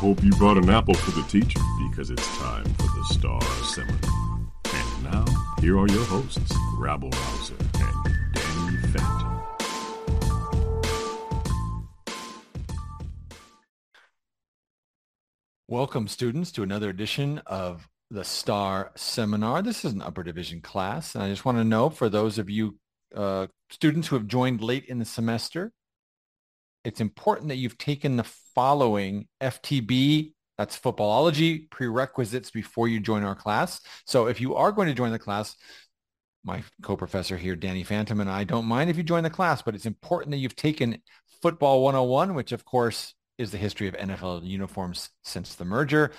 Hope you brought an apple for the teacher because it's time for the Star Seminar. And now, here are your hosts, Rabblerousr and Danny Fenton. Welcome, students, to another edition of the STAR Seminar. This is an upper division class, and I just want to know for those of you uh, students who have joined late in the semester, it's important that you've taken the following FTB, that's footballology prerequisites before you join our class. So if you are going to join the class, my co-professor here, Danny Phantom, and I don't mind if you join the class, but it's important that you've taken Football 101, which of course is the history of NFL uniforms since the merger.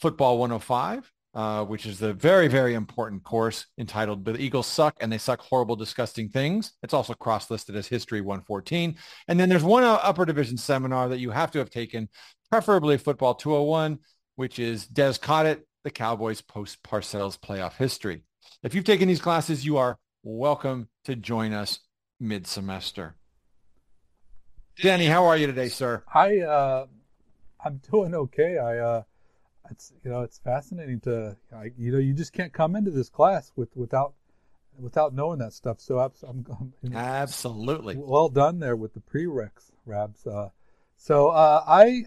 Football 105, uh, which is the very, very important course entitled The Eagles Suck and They Suck Horrible, Disgusting Things. It's also cross-listed as History 114. And then there's one upper division seminar that you have to have taken, preferably Football 201, which is Dez Caught the Cowboys post-Parcells playoff history. If you've taken these classes, you are welcome to join us mid-semester. Danny, how are you today, sir? I uh, I'm doing okay. I uh, it's you know it's fascinating to I, you know you just can't come into this class with without without knowing that stuff. So I'm, I'm, I'm absolutely well done there with the prereqs, Rabs. Uh, so uh, I,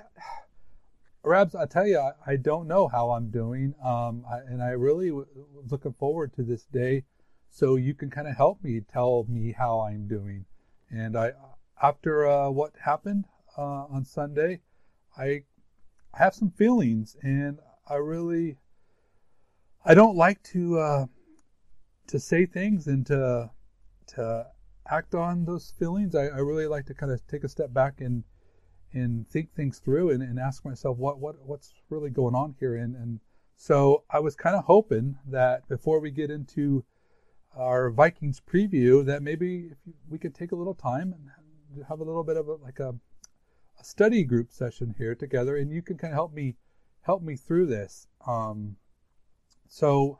Rabs, I tell you, I, I, don't know how I'm doing, um, I, and I really w- looking forward to this day, so you can kind of help me tell me how I'm doing. And I, after uh, what happened uh, on Sunday, I I have some feelings, and I really I don't like to uh, to say things and to to act on those feelings. I, I really like to kind of take a step back and and think things through and, and ask myself what what what's really going on here. And and so I was kind of hoping that before we get into our Vikings preview, that maybe we could take a little time and have a little bit of a, like a study group session here together, and you can kind of help me help me through this. Um, so,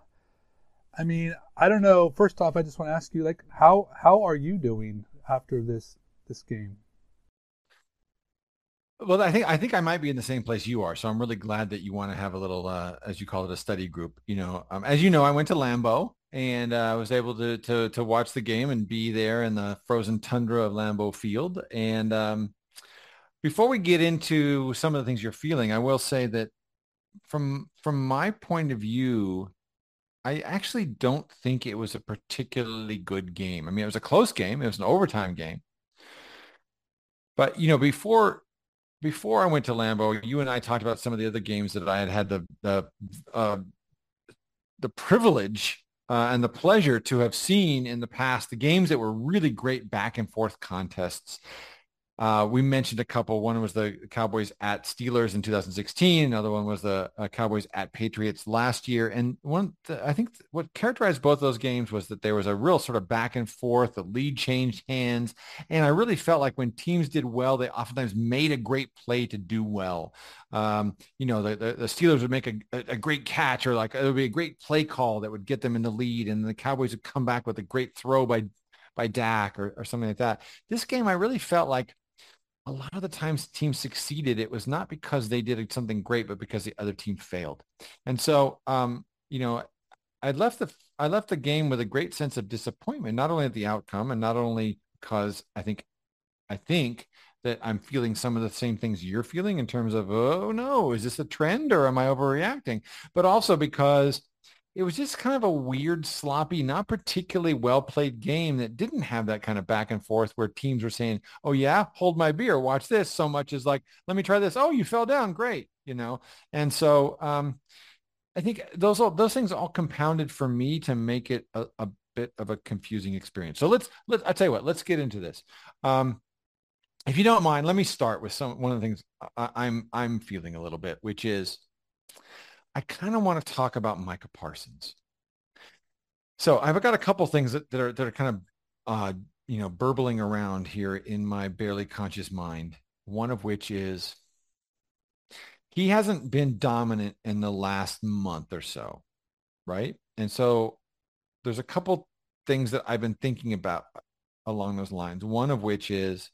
I mean, I don't know. First off, I just want to ask you, like, how how are you doing after this this game? Well, I think I think I might be in the same place you are. So I'm really glad that you want to have a little, uh, as you call it, a study group. You know, um, as you know, I went to Lambeau and uh, I was able to, to to watch the game and be there in the frozen tundra of Lambeau Field. And um, before we get into some of the things you're feeling, I will say that from from my point of view, I actually don't think it was a particularly good game. I mean, it was a close game. It was an overtime game. But you know, before before I went to Lambeau, you and I talked about some of the other games that I had had the the uh, the privilege uh, and the pleasure to have seen in the past. The games that were really great back and forth contests. Uh, we mentioned a couple. One was the Cowboys at Steelers in 2016. Another one was the uh, Cowboys at Patriots last year. And one, I think what characterized both those games was that there was a real sort of back and forth. The lead changed hands, and I really felt like when teams did well, they oftentimes made a great play to do well. Um, you know, the, the, the, Steelers would make a, a great catch, or like it would be a great play call that would get them in the lead, and the Cowboys would come back with a great throw by by Dak or, or something like that. This game, I really felt like a lot of the times teams succeeded, it was not because they did something great, but because the other team failed. And so, um, you know, I left the I left the game with a great sense of disappointment, not only at the outcome and not only because I think I think that I'm feeling some of the same things you're feeling in terms of, oh no, is this a trend or am I overreacting? But also because it was just kind of a weird, sloppy, not particularly well played game that didn't have that kind of back and forth where teams were saying, oh yeah, hold my beer, watch this so much as like, let me try this. Oh, you fell down. Great. You know? And so um, I think those, all, those things all compounded for me to make it a, a bit of a confusing experience. So let's, let, I'll tell you what, let's get into this. Um, if you don't mind, let me start with some, one of the things I, I'm, I'm feeling a little bit, which is, I kind of want to talk about Micah Parsons. So I've got a couple things that, that are that are kind of uh, you know burbling around here in my barely conscious mind. One of which is he hasn't been dominant in the last month or so, right? And so there's a couple things that I've been thinking about along those lines. One of which is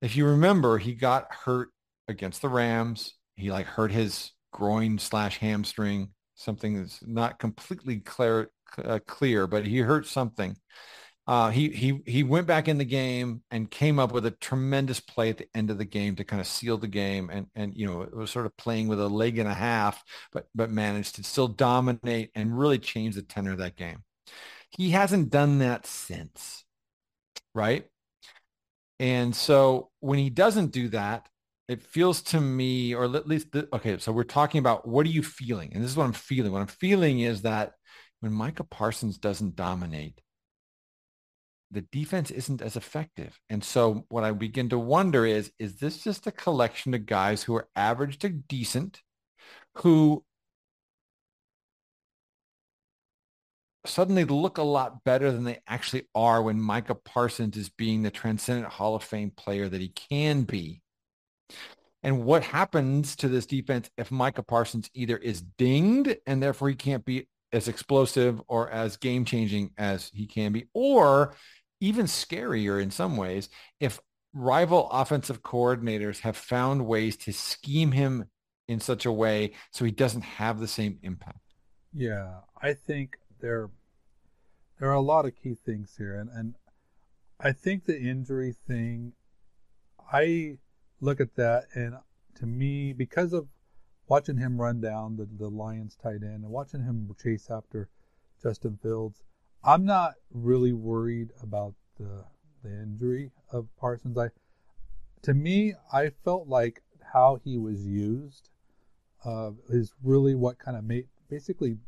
if you remember, he got hurt against the Rams. He like hurt his groin slash hamstring, something that's not completely clear, uh, clear, but he hurt something. Uh, he he he went back in the game and came up with a tremendous play at the end of the game to kind of seal the game, and and you know it was sort of playing with a leg and a half, but but managed to still dominate and really change the tenor of that game. He hasn't done that since, right? And so when he doesn't do that, it feels to me, or at least, the, okay, so we're talking about what are you feeling? And this is what I'm feeling. What I'm feeling is that when Micah Parsons doesn't dominate, the defense isn't as effective. And so what I begin to wonder is, is this just a collection of guys who are average to decent, who suddenly look a lot better than they actually are when Micah Parsons is being the transcendent Hall of Fame player that he can be and what happens to this defense if Micah Parsons either is dinged and therefore he can't be as explosive or as game changing as he can be, or even scarier in some ways, if rival offensive coordinators have found ways to scheme him in such a way so he doesn't have the same impact. Yeah, I think there there are a lot of key things here, and and I think the injury thing, I look at that, and to me, because of watching him run down the, the Lions tight end and watching him chase after Justin Fields, I'm not really worried about the the injury of Parsons. I to me, I felt like how he was used uh, is really what kind of made basically.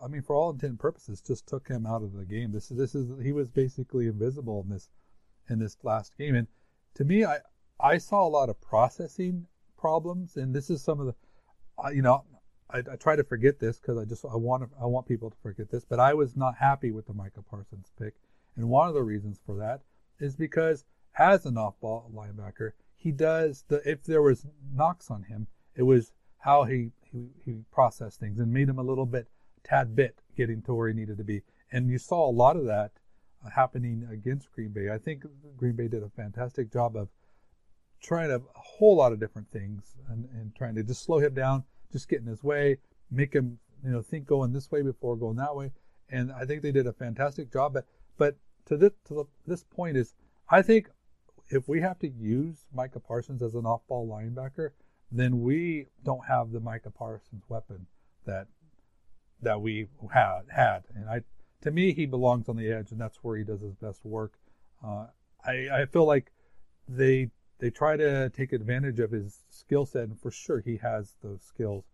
I mean, for all intent and purposes, just took him out of the game. This is this is he was basically invisible in this in this last game, and to me, I I saw a lot of processing problems, and this is some of the, uh, you know, I, I, try to forget this because I just I want I want people to forget this, but I was not happy with the Micah Parsons pick, and one of the reasons for that is because as an off-ball linebacker, he does the if there was knocks on him, it was how he he, he processed things and made him a little bit tad bit getting to where he needed to be, and you saw a lot of that uh, happening against Green Bay. I think Green Bay did a fantastic job of trying a, whole lot of different things and, and trying to just slow him down, just get in his way, make him you know think going this way before going that way. And I think they did a fantastic job. But but to this to the, this point is I think if we have to use Micah Parsons as an off-ball linebacker, then we don't have the Micah Parsons weapon that that we had had. And I to me he belongs on the edge, and that's where he does his best work. Uh, I I feel like they they try to take advantage of his skill set, and for sure he has those skills.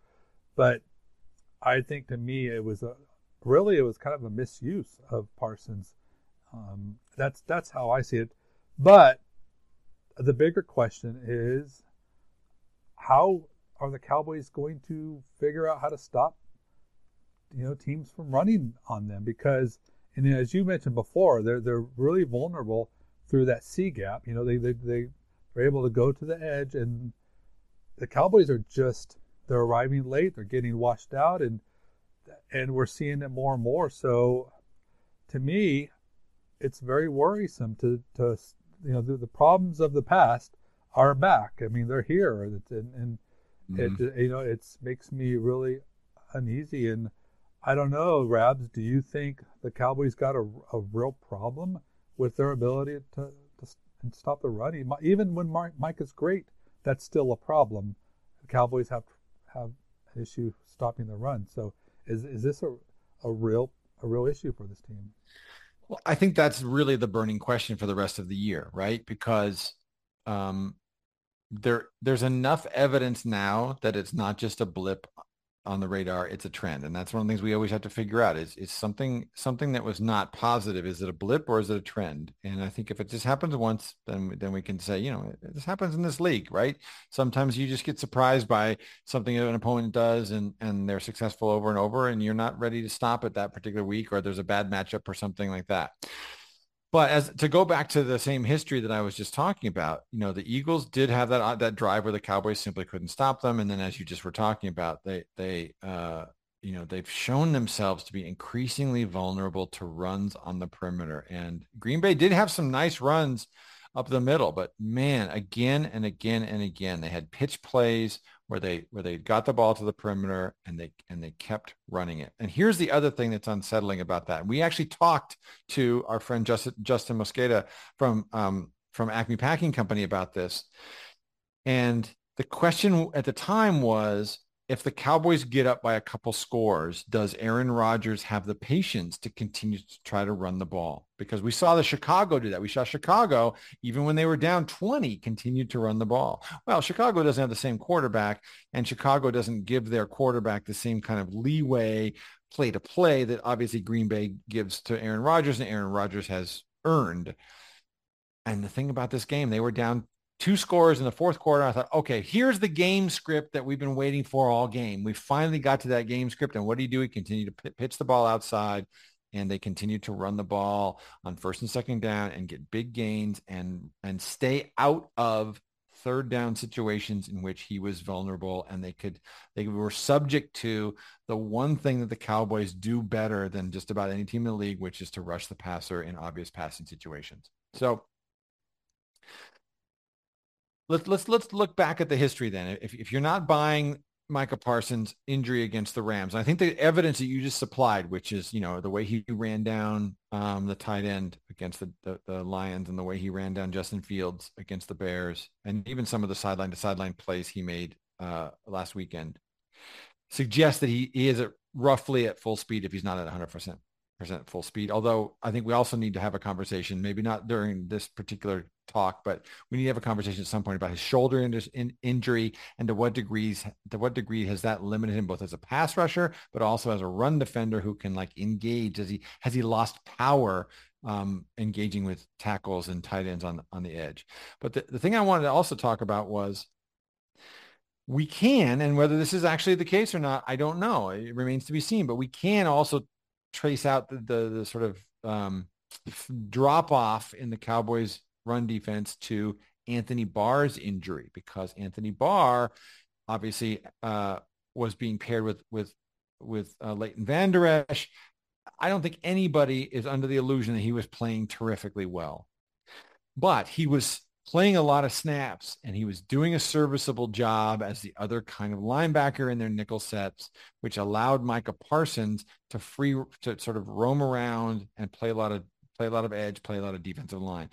But I think to me it was a really it was kind of a misuse of Parsons. Um, that's that's how I see it. But the bigger question is how are the Cowboys going to figure out how to stop you know teams from running on them because and as you mentioned before they're they're really vulnerable through that C gap you know they they, they are able to go to the edge, and the Cowboys are just they're arriving late. They're getting washed out, and and we're seeing it more and more. So, to me, it's very worrisome to to you know the, the problems of the past are back. I mean, they're here, and, and mm-hmm. it you know it makes me really uneasy. And I don't know, Rabs, do you think the Cowboys got a, a real problem with their ability to to, and stop the run. Even when Mike is great, that's still a problem. The Cowboys have have an issue stopping the run. So is is this a, a real a real issue for this team? Well, I think that's really the burning question for the rest of the year, right? Because um, there there's enough evidence now that it's not just a blip on the radar it's a trend and that's one of the things we always have to figure out is is something something that was not positive is it a blip or is it a trend? And i think if it just happens once then then we can say you know this happens in this league right? Sometimes you just get surprised by something that an opponent does and and they're successful over and over and you're not ready to stop it that particular week or there's a bad matchup or something like that but as to go back to the same history that I was just talking about, you know, the Eagles did have that uh, that drive where the Cowboys simply couldn't stop them, and then as you just were talking about, they they uh, you know they've shown themselves to be increasingly vulnerable to runs on the perimeter, and Green Bay did have some nice runs up the middle, but man, again and again and again, they had pitch plays where they where they got the ball to the perimeter and they and they kept running it. And here's the other thing that's unsettling about that. We actually talked to our friend Justin Justin Mosqueda from um, from Acme Packing Company about this. And the question at the time was if the Cowboys get up by a couple scores, does Aaron Rodgers have the patience to continue to try to run the ball? Because we saw the Chicago do that. We saw Chicago, even when they were down 20, continued to run the ball. Well, Chicago doesn't have the same quarterback, and Chicago doesn't give their quarterback the same kind of leeway play to play that obviously Green Bay gives to Aaron Rodgers, and Aaron Rodgers has earned. And the thing about this game, they were down two scores in the fourth quarter. I thought, okay, here's the game script that we've been waiting for all game. We finally got to that game script. And what do you do? He continued to pitch the ball outside and they continued to run the ball on first and second down and get big gains and, and stay out of third down situations in which he was vulnerable and they could they were subject to the one thing that the Cowboys do better than just about any team in the league which is to rush the passer in obvious passing situations. So let's let's let's look back at the history then. If if you're not buying Micah Parsons' injury against the Rams, I think the evidence that you just supplied, which is you know the way he ran down um, the tight end against the, the, the Lions and the way he ran down Justin Fields against the Bears, and even some of the sideline to sideline plays he made uh, last weekend, suggests that he, he is at roughly at full speed if he's not at 100 percent percent full speed. Although I think we also need to have a conversation, maybe not during this particular talk, but we need to have a conversation at some point about his shoulder in, in, injury and to what degrees, to what degree has that limited him both as a pass rusher, but also as a run defender who can like engage. Has he has he lost power um, engaging with tackles and tight ends on on the edge? But the, the thing I wanted to also talk about was we can, and whether this is actually the case or not, I don't know. It remains to be seen. But we can also trace out the the, the sort of um, drop off in the Cowboys run defense to Anthony Barr's injury because Anthony Barr obviously uh, was being paired with with with uh, Leighton Vander Esch. I don't think anybody is under the illusion that he was playing terrifically well, but he was playing a lot of snaps and he was doing a serviceable job as the other kind of linebacker in their nickel sets, which allowed Micah Parsons to free to sort of roam around and play a lot of play a lot of edge, play a lot of defensive line.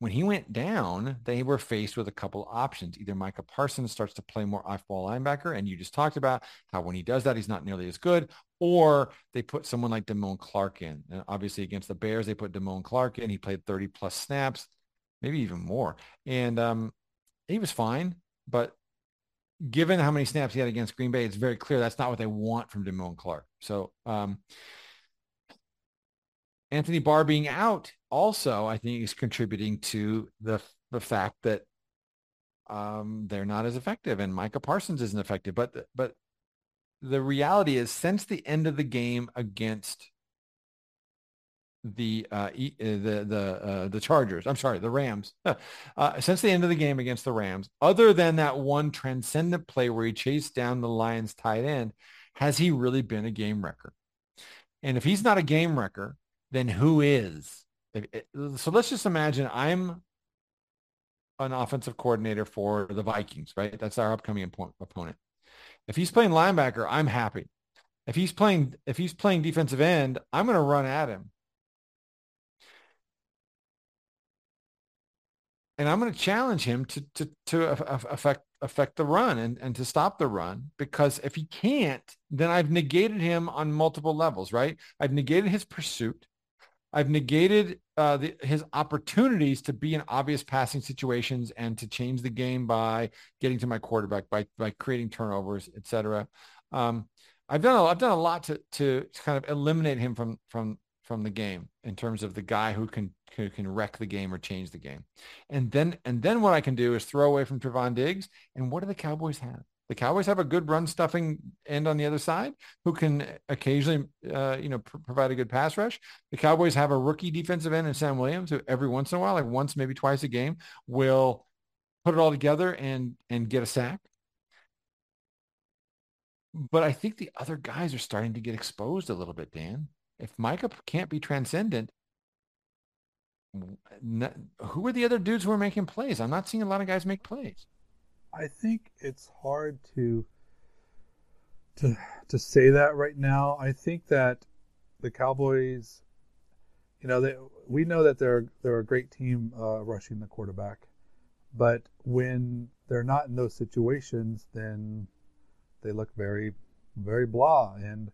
When he went down, they were faced with a couple options. Either Micah Parsons starts to play more off-ball linebacker, and you just talked about how when he does that, he's not nearly as good, or they put someone like Damone Clark in. And obviously against the Bears, they put Damone Clark in. He played 30 plus snaps, maybe even more. And um, he was fine, but given how many snaps he had against Green Bay, it's very clear that's not what they want from Damone Clark. So um, Anthony Barr being out also, I think, is contributing to the the fact that um, they're not as effective, and Micah Parsons isn't effective. But but the reality is, since the end of the game against the uh, uh the the uh, the Chargers, I'm sorry, the Rams, uh, since the end of the game against the Rams, other than that one transcendent play where he chased down the Lions tight end, has he really been a game wrecker? And if he's not a game wrecker, then who is? So let's just imagine I'm an offensive coordinator for the Vikings, right? That's our upcoming opponent. If he's playing linebacker, I'm happy. If he's playing if he's playing defensive end, I'm going to run at him. And I'm going to challenge him to to to affect affect the run and, and to stop the run because if he can't, then I've negated him on multiple levels, right? I've negated his pursuit. I've negated uh, the, his opportunities to be in obvious passing situations and to change the game by getting to my quarterback, by by creating turnovers, etc. Um, I've done a, I've done a lot to to kind of eliminate him from from from the game in terms of the guy who can who can wreck the game or change the game. And then and then what I can do is throw away from Trevon Diggs. And what do the Cowboys have? The Cowboys have a good run stuffing end on the other side who can occasionally, uh, you know, pr- provide a good pass rush. The Cowboys have a rookie defensive end in Sam Williams who every once in a while, like once, maybe twice a game, will put it all together and and get a sack. But I think the other guys are starting to get exposed a little bit, Dan. If Micah can't be transcendent, who are the other dudes who are making plays? I'm not seeing a lot of guys make plays. I think it's hard to to to say that right now. I think that the Cowboys, you know, they, we know that they're they're a great team uh, rushing the quarterback, but when they're not in those situations, then they look very very blah. And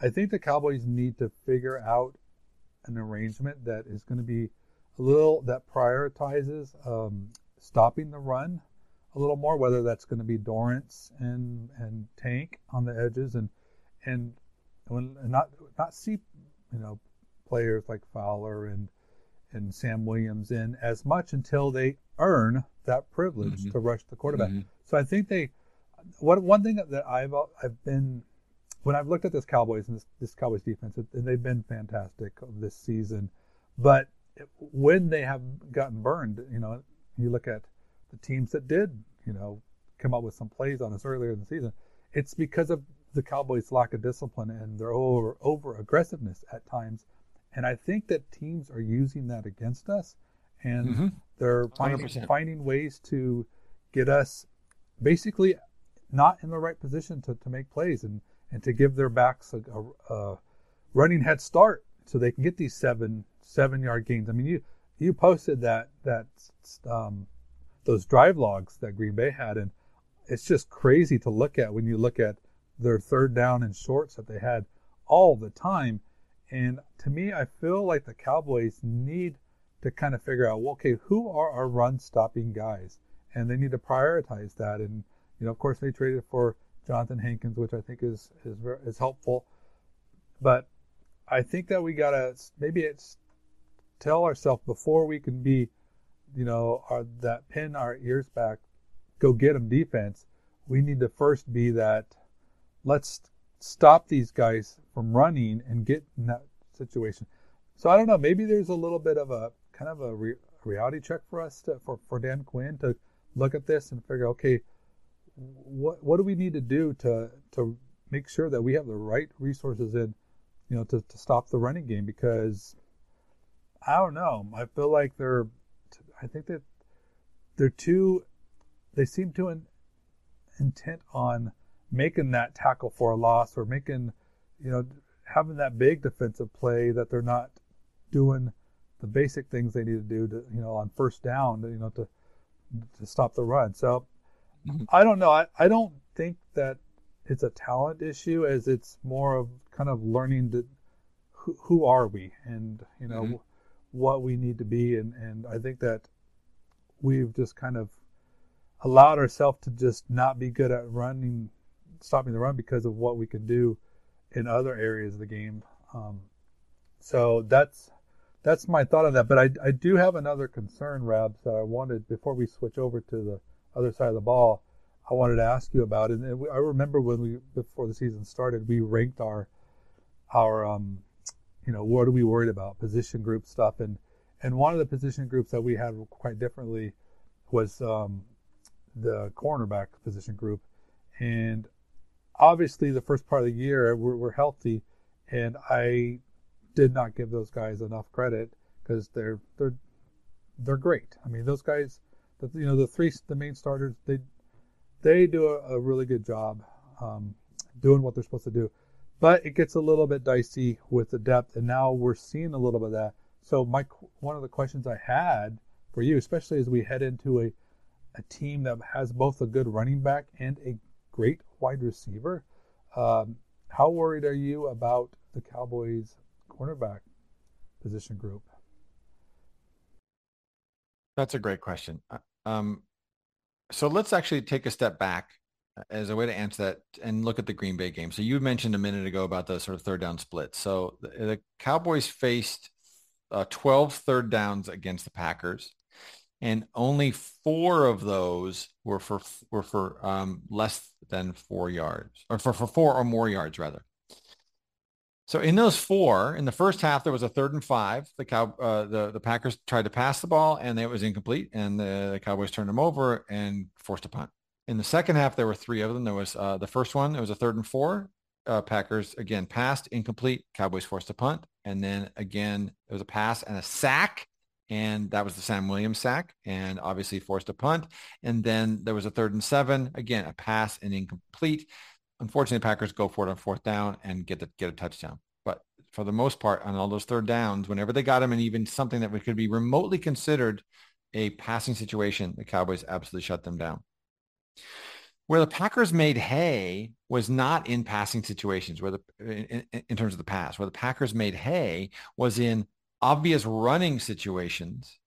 I think the Cowboys need to figure out an arrangement that is going to be a little that prioritizes um, stopping the run a little more, whether that's going to be Dorance and and Tank on the edges, and and when not not see you know players like Fowler and and Sam Williams in as much until they earn that privilege mm-hmm. to rush the quarterback. Mm-hmm. So I think they what one thing that I've I've been when I've looked at this Cowboys and this, this Cowboys defense, and they've been fantastic this season, but when they have gotten burned, you know, you look at the teams that did, you know, come up with some plays on us earlier in the season, it's because of the Cowboys' lack of discipline and their over over aggressiveness at times. And I think that teams are using that against us, and mm-hmm. they're finding, finding ways to get us basically not in the right position to, to make plays and, and to give their backs a, a, a running head start so they can get these seven seven yard gains. I mean, you you posted that that um, those drive logs that Green Bay had, and it's just crazy to look at when you look at their third down and shorts that they had all the time. And to me, I feel like the Cowboys need to kind of figure out, well, okay, who are our run stopping guys? And they need to prioritize that. And, you know, of course, they traded for Johnathan Hankins, which I think is, is, is helpful. But I think that we got to maybe it's tell ourselves before we can be, you know, our, that pin our ears back, go get them defense. We need to first be that. Let's stop these guys from running and get in that situation. So I don't know. Maybe there's a little bit of a kind of a re- reality check for us to, for for Dan Quinn to look at this and figure, okay, what what do we need to do to to make sure that we have the right resources in, you know, to, to stop the running game because I don't know. I feel like they're. I think that they're too. They seem too in, intent on making that tackle for a loss or making, you know, having that big defensive play that they're not doing the basic things they need to do to, you know, on first down, you know, to to stop the run. So. I don't know. I, I don't think that it's a talent issue as it's more of kind of learning to who, who are we and you know mm-hmm what we need to be. And, and I think that we've just kind of allowed ourselves to just not be good at running, stopping the run because of what we can do in other areas of the game. Um, so that's that's my thought on that. But I, I do have another concern, Rabs, that I wanted before we switch over to the other side of the ball. I wanted to ask you about, and I remember when we before the season started, we ranked our our um, you know, what are we worried about? Position group stuff. And, and one of the position groups that we had quite differently was um, the cornerback position group. And obviously, the first part of the year, we're, we're healthy. And I did not give those guys enough credit because they're, they're, they're great. I mean, those guys, the, you know, the three, the main starters, they, they do a, a really good job um, doing what they're supposed to do. But it gets a little bit dicey with the depth, and now we're seeing a little bit of that. So my one of the questions I had for you, especially as we head into a, a team that has both a good running back and a great wide receiver. Um, how worried are you about the Cowboys cornerback position group? That's a great question. Um, so let's actually take a step back uh, as a way to answer that and look at the Green Bay game. So you mentioned a minute ago about the sort of third down split. So the, the Cowboys faced uh, 12 third downs against the Packers, and only four of those were for were for um, less than four yards, or for, for four or more yards rather. So in those four, in the first half, there was a third and five. The cow, uh, the the Packers tried to pass the ball, and it was incomplete, and the, the, Cowboys turned them over and forced a punt. In the second half, there were three of them. There was uh, the first one. It was a third and four. Uh, Packers again passed, incomplete. Cowboys forced a punt, and then again it was a pass and a sack, and that was the Sam Williams sack, and obviously forced a punt. And then there was a third and seven. Again, a pass and incomplete. Unfortunately, Packers go for it on fourth down and get the, get a touchdown. But for the most part, on all those third downs, whenever they got them, and even something that could be remotely considered a passing situation, the Cowboys absolutely shut them down. Where the Packers made hay was not in passing situations, where the in, in terms of the pass. Where the Packers made hay was in obvious running situations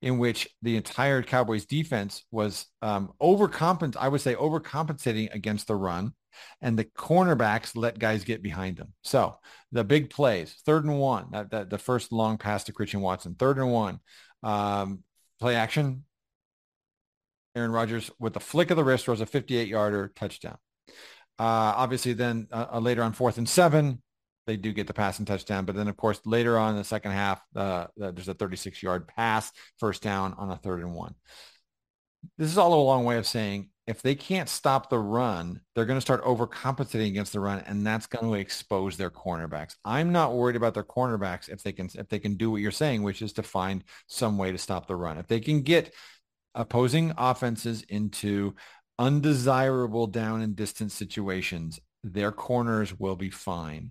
in which the entire Cowboys defense was um. I would say overcompensating against the run and the cornerbacks let guys get behind them. So the big plays, third and one, that, that the first long pass to Christian Watson, third and one, um, play action. Aaron Rodgers with the flick of the wrist throws a 58 yarder touchdown. Uh, obviously then uh, uh, later on fourth and seven, they do get the pass and touchdown. But then of course later on in the second half, uh, there's a 36 yard pass, first down on a third and one. This is all a long way of saying if they can't stop the run, they're going to start overcompensating against the run, and that's going to expose their cornerbacks. I'm not worried about their cornerbacks if they can if they can do what you're saying, which is to find some way to stop the run. If they can get opposing offenses into undesirable down and distance situations, their corners will be fine.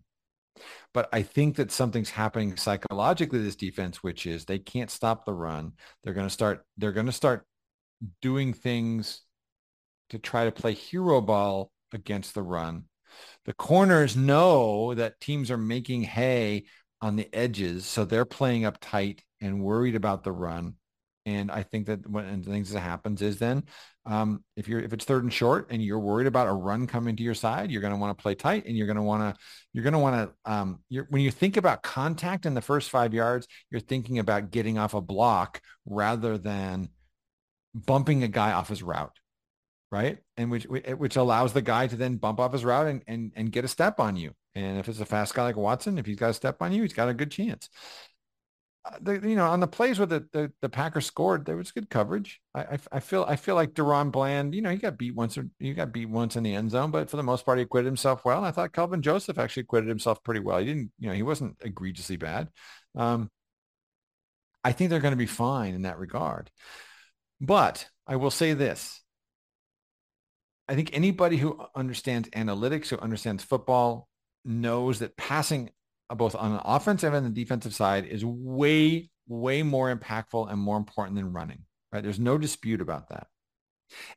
But I think that something's happening psychologically to this defense, which is they can't stop the run. They're going to start. They're going to start doing things to try to play hero ball against the run. The corners know that teams are making hay on the edges, so they're playing up tight and worried about the run. And I think that when things that happens is then um, if you're if it's third and short and you're worried about a run coming to your side, you're going to want to play tight and you're going to want to you're going to want to um, when you think about contact in the first five yards, you're thinking about getting off a block rather than bumping a guy off his route right? And which which allows the guy to then bump off his route and, and, and get a step on you. And if it's a fast guy like Watson, if he's got a step on you, he's got a good chance. Uh, the, you know, on the plays where the, the, the Packers scored, there was good coverage. I, I, I feel I feel like DaRon Bland, you know, he got beat once or he got beat once in the end zone, but for the most part, he acquitted himself well. And I thought Kelvin Joseph actually acquitted himself pretty well. He didn't, you know, he wasn't egregiously bad. Um, I think they're going to be fine in that regard. But I will say this I think anybody who understands analytics, who understands football, knows that passing uh, both on the offensive and the defensive side is way, way more impactful and more important than running. Right? There's no dispute about that.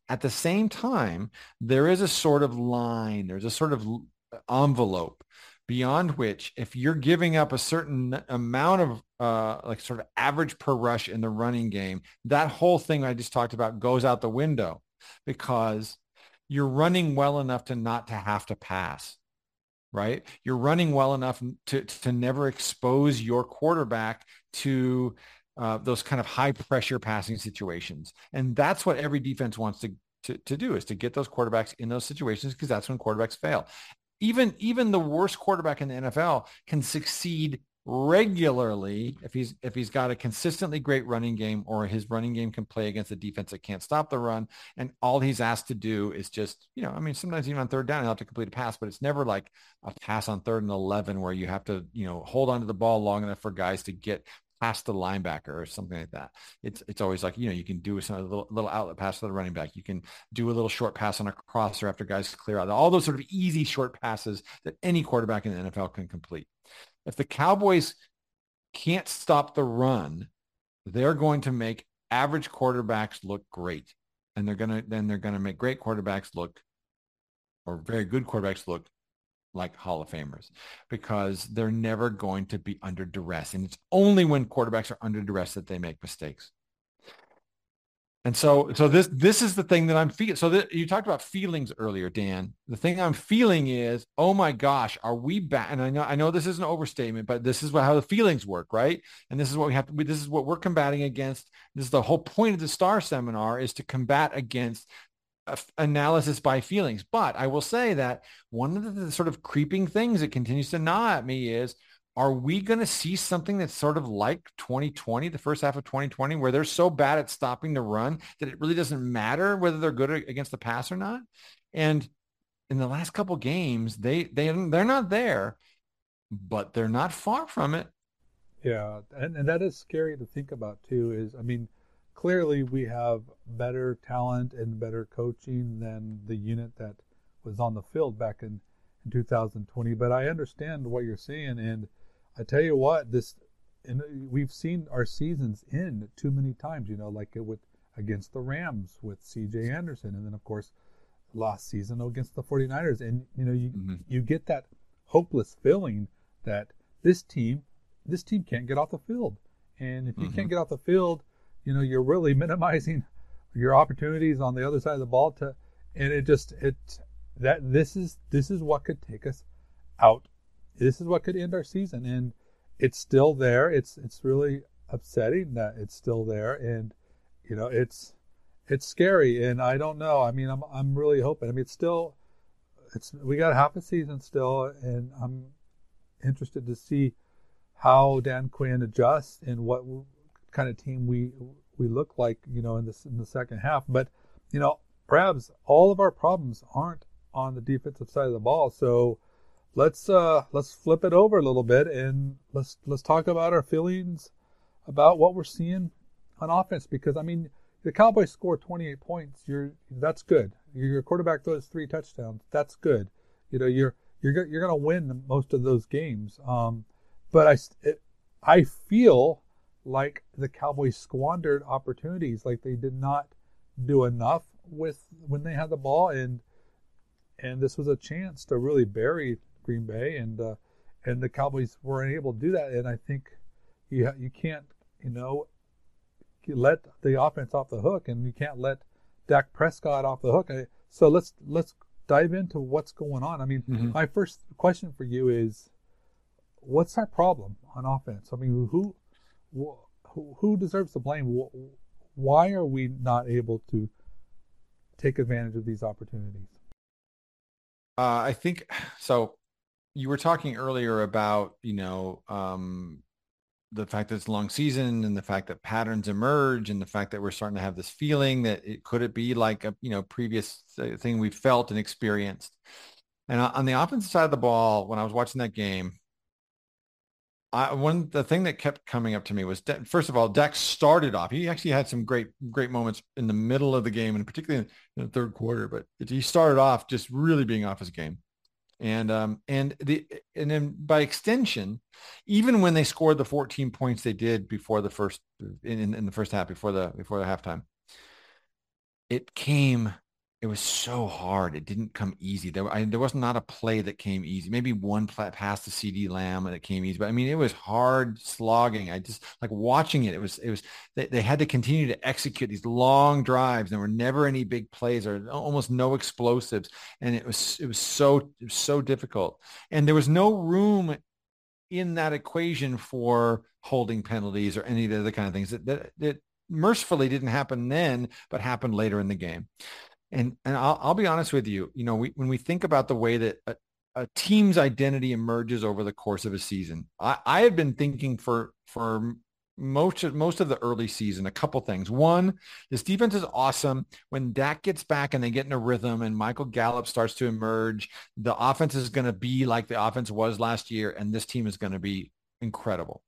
At the same time, there is a sort of line, there's a sort of envelope beyond which if you're giving up a certain amount of uh, like sort of average per rush in the running game, that whole thing I just talked about goes out the window because you're running well enough to not to have to pass right? You're running well enough to to never expose your quarterback to uh, those kind of high pressure passing situations. And that's what every defense wants to, to, to do is to get those quarterbacks in those situations because that's when quarterbacks fail. Even even the worst quarterback in the NFL can succeed regularly if he's if he's got a consistently great running game or his running game can play against a defense that can't stop the run and all he's asked to do is just you know i mean sometimes even on third down he'll have to complete a pass but it's never like a pass on third and 11 where you have to you know hold onto the ball long enough for guys to get past the linebacker or something like that. It's it's always like, you know, you can do a little, little outlet pass to the running back. You can do a little short pass on a crosser after guys clear out. All those sort of easy short passes that any quarterback in the NFL can complete. If the Cowboys can't stop the run, they're going to make average quarterbacks look great, and they're gonna then they're gonna make great quarterbacks look, or very good quarterbacks look like Hall of Famers because they're never going to be under duress. And it's only when quarterbacks are under duress that they make mistakes. And so, so this this is the thing that I'm feeling. So you talked about feelings earlier, Dan. The thing I'm feeling is, oh my gosh, are we back? And I know I know this is an overstatement, but this is what, how the feelings work, right? And this is what we have to. This is what we're combating against. This is the whole point of the Star Seminar is to combat against analysis by feelings. But I will say that one of the sort of creeping things that continues to gnaw at me is are we going to see something that's sort of like 2020, the first half of 2020, where they're so bad at stopping the run that it really doesn't matter whether they're good against the pass or not? And in the last couple games, they they they're not there, but they're not far from it. Yeah, and, and that is scary to think about too. Is I mean, clearly we have better talent and better coaching than the unit that was on the field back in, in 2020. But I understand what you're saying, and I tell you what, this and we've seen our seasons end too many times. You know, like it with against the Rams with C.J. Anderson, and then of course last season against the 49ers. And you know, you mm-hmm. you get that hopeless feeling that this team this team can't get off the field, and if you mm-hmm. can't get off the field, you know, you're really minimizing your opportunities on the other side of the ball to, and it just it that this is this is what could take us out this is what could end our season, and it's still there. It's it's really upsetting that it's still there, and you know it's it's scary, and I don't know. I mean, I'm I'm really hoping. I mean, it's still it's we got half a season still, and I'm interested to see how Dan Quinn adjusts and what kind of team we we look like, you know, in this in the second half. But you know, perhaps all of our problems aren't on the defensive side of the ball. So let's uh let's flip it over a little bit and let's let's talk about our feelings about what we're seeing on offense because I mean the Cowboys score 28 points. You're that's good. Your quarterback throws three touchdowns. That's good. You know you're you're you're to win most of those games. Um, but I it, I feel like the Cowboys squandered opportunities. Like they did not do enough with when they had the ball and and this was a chance to really bury Green Bay, and uh, and the Cowboys weren't able to do that. And I think you you can't you know let the offense off the hook, and you can't let Dak Prescott off the hook. So let's let's dive into what's going on. I mean, mm-hmm. my first question for you is, what's our problem on offense? I mean, who who, who deserves the blame? Why are we not able to take advantage of these opportunities? Uh, I think so you were talking earlier about, you know, um, the fact that it's a long season and the fact that patterns emerge and the fact that we're starting to have this feeling that it could it be like a, you know, previous thing we felt and experienced. And on the offensive side of the ball, when I was watching that game, I, one the thing that kept coming up to me was first of all, Dak started off. He actually had some great great moments in the middle of the game, and particularly in the third quarter. But he started off just really being off his game and um, and the and then by extension, even when they scored the 14 points they did before the first in, in the first half before the before the halftime, it came it was so hard. It didn't come easy. There, I, there was not a play that came easy. Maybe one play, pass to CeeDee Lamb that came easy, but I mean, it was hard slogging. I just like watching it. It was, it was, they, they had to continue to execute these long drives. There were never any big plays or almost no explosives. And it was, it was so, it was so difficult. And there was no room in that equation for holding penalties or any of the other kind of things that, that, that mercifully didn't happen then, but happened later in the game. And and I'll, I'll be honest with you, you know, we, when we think about the way that a, a team's identity emerges over the course of a season, I, I had been thinking for for most of, most of the early season, a couple things. One, this defense is awesome. When Dak gets back and they get in a rhythm and Michael Gallup starts to emerge, the offense is going to be like the offense was last year, and this team is going to be incredible.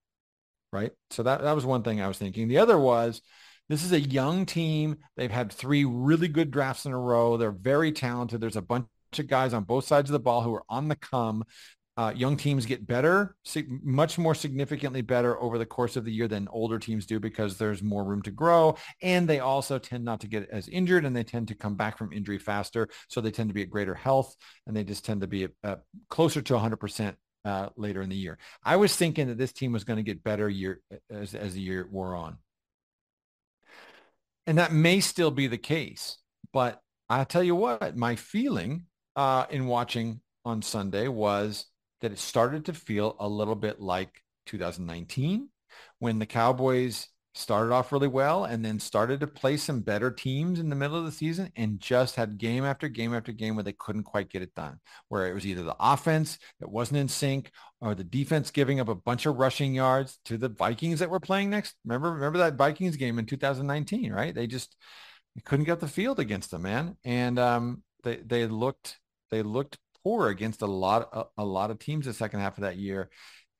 Right. So that, that was one thing I was thinking. The other was this is a young team. They've had three really good drafts in a row. They're very talented. There's a bunch of guys on both sides of the ball who are on the come. uh, young teams get better, much more significantly better over the course of the year than older teams do because there's more room to grow. And they also tend not to get as injured and they tend to come back from injury faster. So they tend to be at greater health and they just tend to be uh, closer to 100% uh, later in the year. I was thinking that this team was going to get better year as, as the year wore on. And that may still be the case. But I tell you what, my feeling uh, in watching on Sunday was that it started to feel a little bit like 2019 when the Cowboys started off really well and then started to play some better teams in the middle of the season and just had game after game after game where they couldn't quite get it done, where it was either the offense that wasn't in sync or the defense giving up a bunch of rushing yards to the Vikings that were playing next. Remember, remember that Vikings game in 2019, right? They just couldn't get the field against them, man. And um, they, they looked, they looked poor against a lot a, a lot of teams the second half of that year.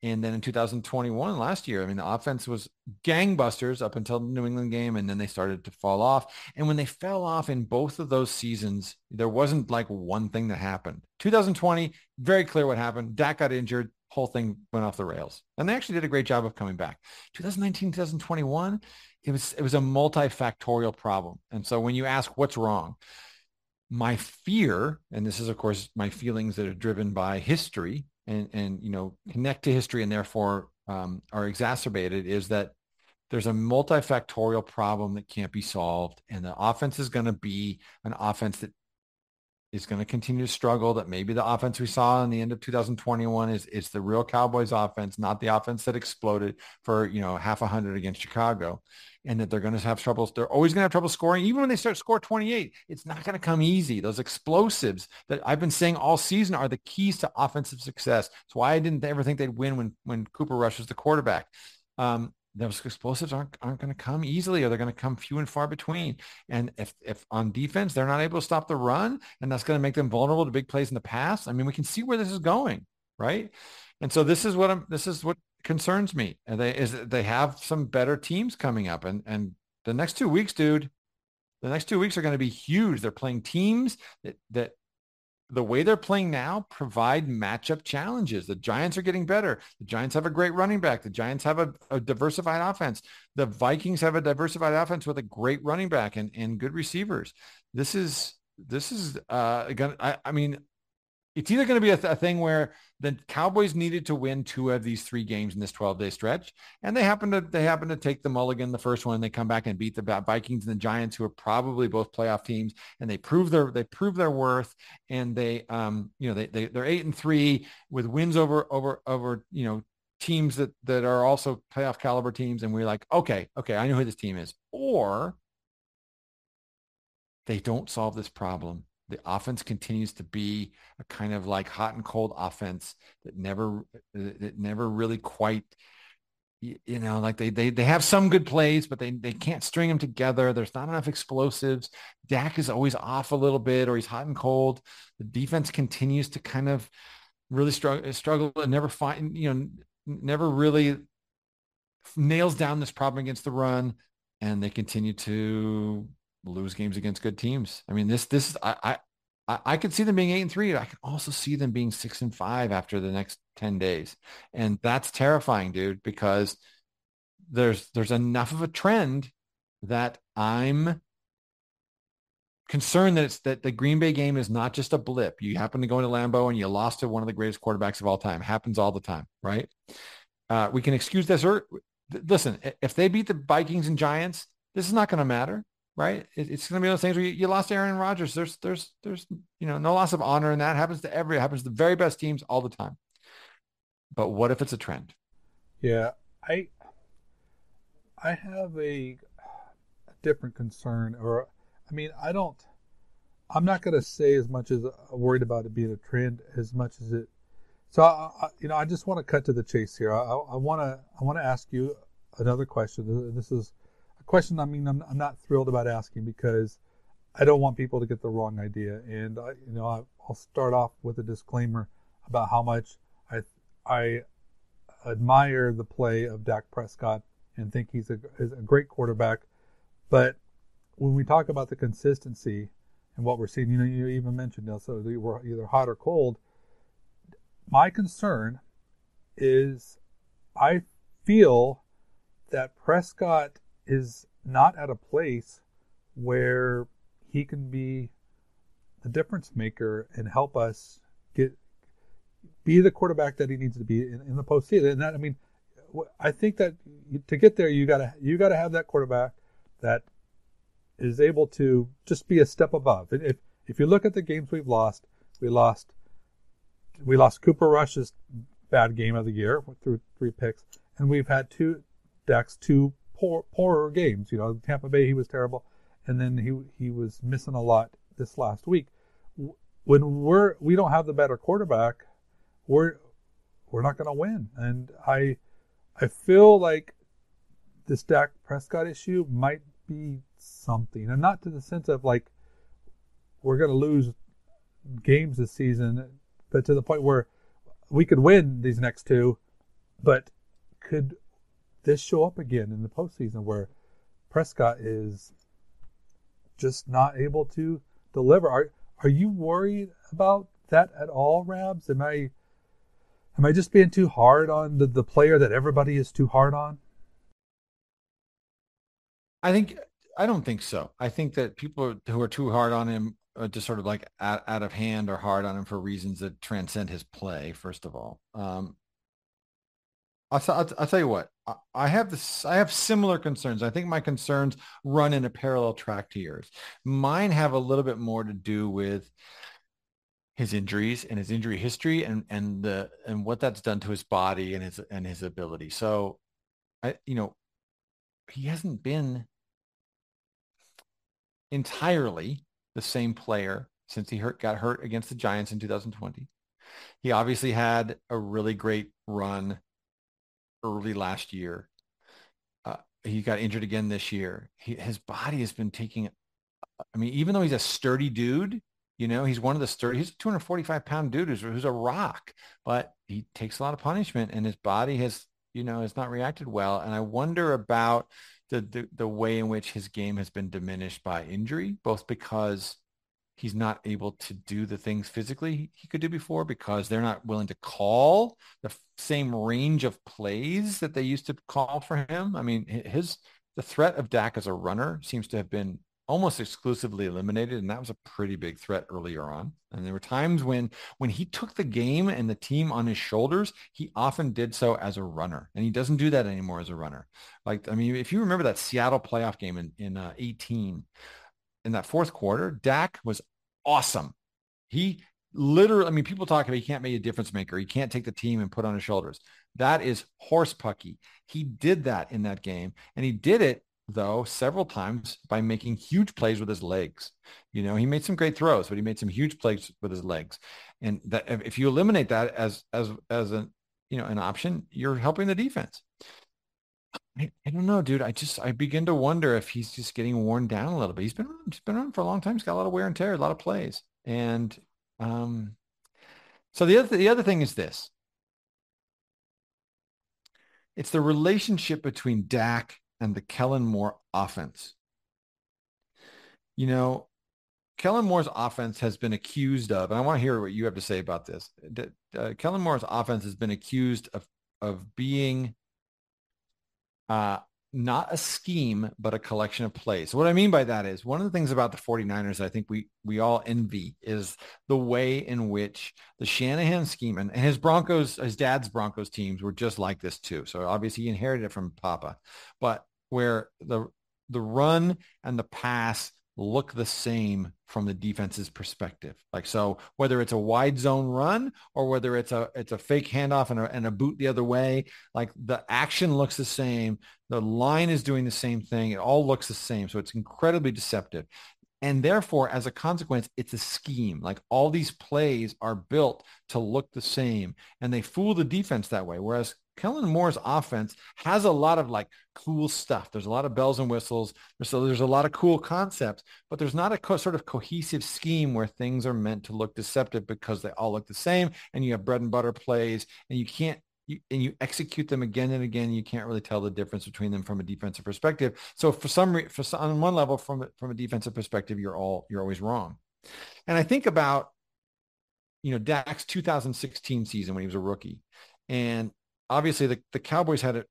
And then in 2021, last year, I mean, the offense was gangbusters up until the New England game, and then they started to fall off. And when they fell off in both of those seasons, there wasn't like one thing that happened. 2020, very clear what happened. Dak got injured, whole thing went off the rails, and they actually did a great job of coming back. 2019, 2021, it was it was a multifactorial problem. And so when you ask what's wrong, my fear, and this is of course my feelings that are driven by history and and you know connect to history and therefore um, are exacerbated, is that there's a multifactorial problem that can't be solved, and the offense is going to be an offense that is going to continue to struggle. That maybe the offense we saw in the end of 2021 is is the real Cowboys offense, not the offense that exploded for you know half a hundred against Chicago and that they're going to have troubles. They're always going to have trouble scoring. Even when they start score 28, it's not going to come easy. Those explosives that I've been saying all season are the keys to offensive success. That's why I didn't ever think they'd win when, when Cooper Rush was the quarterback. Um, those explosives aren't, aren't going to come easily or they're going to come few and far between. And if, if on defense, they're not able to stop the run and that's going to make them vulnerable to big plays in the pass. I mean, we can see where this is going, right? And so this is what I'm, this is what concerns me. And they is they have some better teams coming up, and and the next two weeks, dude, the next two weeks are going to be huge. They're playing teams that that the way they're playing now provide matchup challenges. The Giants are getting better. The Giants have a great running back. The Giants have a, a diversified offense. The Vikings have a diversified offense with a great running back and, and good receivers. This is this is uh gonna I, I mean it's either going to be a, th- a, thing where the Cowboys needed to win two of these three games in this 12-day stretch, and they happen to they happen to take the mulligan the first one. And they come back and beat the Vikings and the Giants, who are probably both playoff teams, and they prove their they prove their worth, and they um you know they, they they're eight and three with wins over over over you know teams that that are also playoff caliber teams, and we're like okay okay I know who this team is, or they don't solve this problem the offense continues to be a kind of like hot and cold offense that never uh, that never really quite you know like they they they have some good plays but they they can't string them together. There's not enough explosives. Dak is always off a little bit or he's hot and cold. The defense continues to kind of really struggle uh, struggle and never find you know never really nails down this problem against the run and they continue to lose games against good teams. I mean, this this I I I could see them being eight and three. I can also see them being six and five after the next ten days, and that's terrifying, dude. Because there's there's enough of a trend that I'm concerned that it's that the Green Bay game is not just a blip. You happen to go into Lambeau and you lost to one of the greatest quarterbacks of all time. Happens all the time, right? Uh, we can excuse this or listen. If they beat the Vikings and Giants, this is not going to matter right? It, it's going to be those things where you, you, lost Aaron Rodgers. There's, there's, there's, you know, no loss of honor in that. Happens to every, happens to the very best teams all the time. But what if it's a trend? Yeah, I, I have a, a different concern, or I mean, I don't. I'm not going to say as much as uh, worried about it being a trend as much as it. So, I, I, you know, I just want to cut to the chase here. I want to, I want to ask you another question. This is question I mean I'm, I'm not thrilled about asking because I don't want people to get the wrong idea. And I, you know, I, will start off with a disclaimer about how much I I admire the play of Dak Prescott and think he's a, is a great quarterback. But when we talk about the consistency and what we're seeing, you know, you even mentioned, know, so we're either hot or cold. my concern is I feel that Prescott is not at a place where he can be the difference maker and help us get be the quarterback that he needs to be in, in the postseason. And that I mean, I think that to get there, you gotta you gotta have that quarterback that is able to just be a step above. And If if you look at the games we've lost, we lost we lost Cooper Rush's bad game of the year threw three picks, and we've had two Dak's two poor poorer games. You know, Tampa Bay he was terrible, and then he he was missing a lot this last week. When we're we don't have the better quarterback, we're we're not going to win. And I I feel like this Dak Prescott issue might be something, and not to the sense of like we're going to lose games this season, but to the point where we could win these next two, but could this show up again in the postseason where Prescott is just not able to deliver? Are are you worried about that at all, Rabs? Am I am I just being too hard on the, the player that everybody is too hard on? I think I don't think so. I think that people who are too hard on him are just sort of like out, out of hand or hard on him for reasons that transcend his play. First of all, um, I'll, I'll, I'll, tell you what. I have this. I have similar concerns. I think my concerns run in a parallel track to yours. Mine have a little bit more to do with his injuries and his injury history and and the and what that's done to his body and his and his ability. So, I you know, he hasn't been entirely the same player since he hurt got hurt against the Giants in 2020. He obviously had a really great run early last year. Uh, he got injured again this year. He, his body has been taking. I mean, even though he's a sturdy dude, you know, he's one of the sturdy. He's a 245 pound dude who's, who's a rock, but he takes a lot of punishment, and his body has, you know, has not reacted well. And I wonder about the, the the way in which his game has been diminished by injury, both because he's not able to do the things physically he could do before because they're not willing to call the same range of plays that they used to call for him. I mean, his the threat of Dak as a runner seems to have been almost exclusively eliminated and that was a pretty big threat earlier on and there were times when when he took the game and the team on his shoulders he often did so as a runner and he doesn't do that anymore as a runner like i mean if you remember that seattle playoff game in in uh, 18 in that fourth quarter, Dak was awesome. He literally, I mean, people talk about he can't be a difference maker. He can't take the team and put on his shoulders. That is horse pucky. He did that in that game. And he did it, though, several times by making huge plays with his legs. You know, he made some great throws, but he made some huge plays with his legs. And that if you eliminate that as as as an you know an option, you're helping the defense. I, I don't know, dude. I just I begin to wonder if he's just getting worn down a little bit. He's been he's been around for a long time. He's got a lot of wear and tear, a lot of plays, and um, so the other the other thing is this. It's the relationship between Dak and the Kellen Moore offense. You know, Kellen Moore's offense has been accused of, and I want to hear what you have to say about this. Uh, Kellen Moore's offense has been accused of of being uh, not a scheme, but a collection of plays. What I mean by that is one of the things about the 49ers I think we we all envy is the way in which the Shanahan scheme and, and his Broncos, his dad's Broncos teams were just like this too. So obviously he inherited it from Papa, but where the the run and the pass look the same from the defense's perspective. Like so, whether it's a wide zone run or whether it's a it's a fake handoff and a, and a boot the other way, like the action looks the same. The line is doing the same thing. It all looks the same. So it's incredibly deceptive. And therefore, as a consequence, it's a scheme. Like all these plays are built to look the same and they fool the defense that way. Whereas Kellen Moore's offense has a lot of like cool stuff. There's a lot of bells and whistles. A, there's a lot of cool concepts, but there's not a co- sort of cohesive scheme where things are meant to look deceptive because they all look the same and you have bread and butter plays and you can't you, and you execute them again and again. You can't really tell the difference between them from a defensive perspective. So for some, re- for some, on one level, from from a defensive perspective, you're all you're always wrong. And I think about you know, Dak's 2016 season when he was a rookie. And obviously the, the Cowboys had an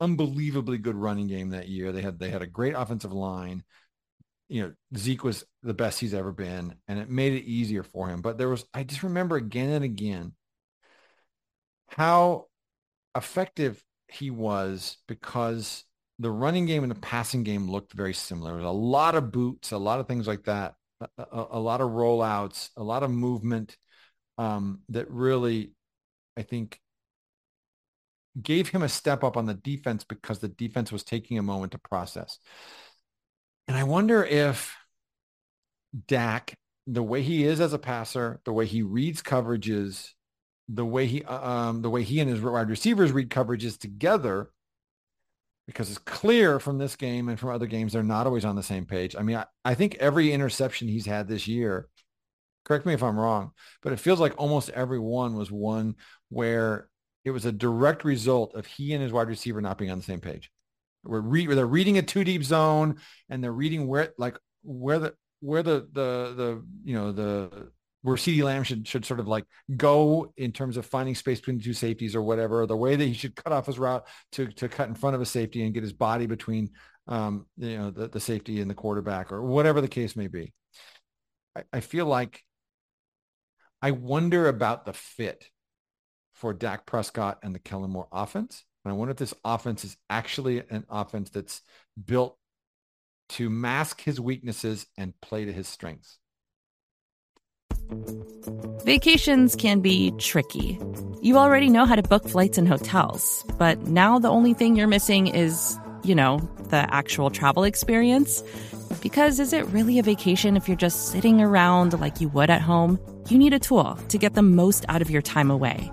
unbelievably good running game that year. They had they had a great offensive line. You know, Zeke was the best he's ever been, and it made it easier for him. But there was I just remember again and again how effective he was because the running game and the passing game looked very similar. There was a lot of boots, a lot of things like that, a, a, a lot of rollouts, a lot of movement um, that really, I think, gave him a step up on the defense because the defense was taking a moment to process. And I wonder if Dak, the way he is as a passer, the way he reads coverages, the way he uh, um, the way he and his wide receivers read coverages together, because it's clear from this game and from other games they're not always on the same page. I mean, I, I think every interception he's had this year, correct me if I'm wrong, but it feels like almost every one was one where it was a direct result of he and his wide receiver not being on the same page. Re- they're reading a two deep zone and they're reading where like where the where the the the you know the where CeeDee Lamb should should sort of like go in terms of finding space between the two safeties or whatever, or the way that he should cut off his route to to cut in front of a safety and get his body between um, you know the, the safety and the quarterback or whatever the case may be. I, I feel like I wonder about the fit for Dak Prescott and the Kellen Moore offense. And I wonder if this offense is actually an offense that's built to mask his weaknesses and play to his strengths. Vacations can be tricky. You already know how to book flights and hotels, but now the only thing you're missing is, you know, the actual travel experience. Because is it really a vacation if you're just sitting around like you would at home? You need a tool to get the most out of your time away.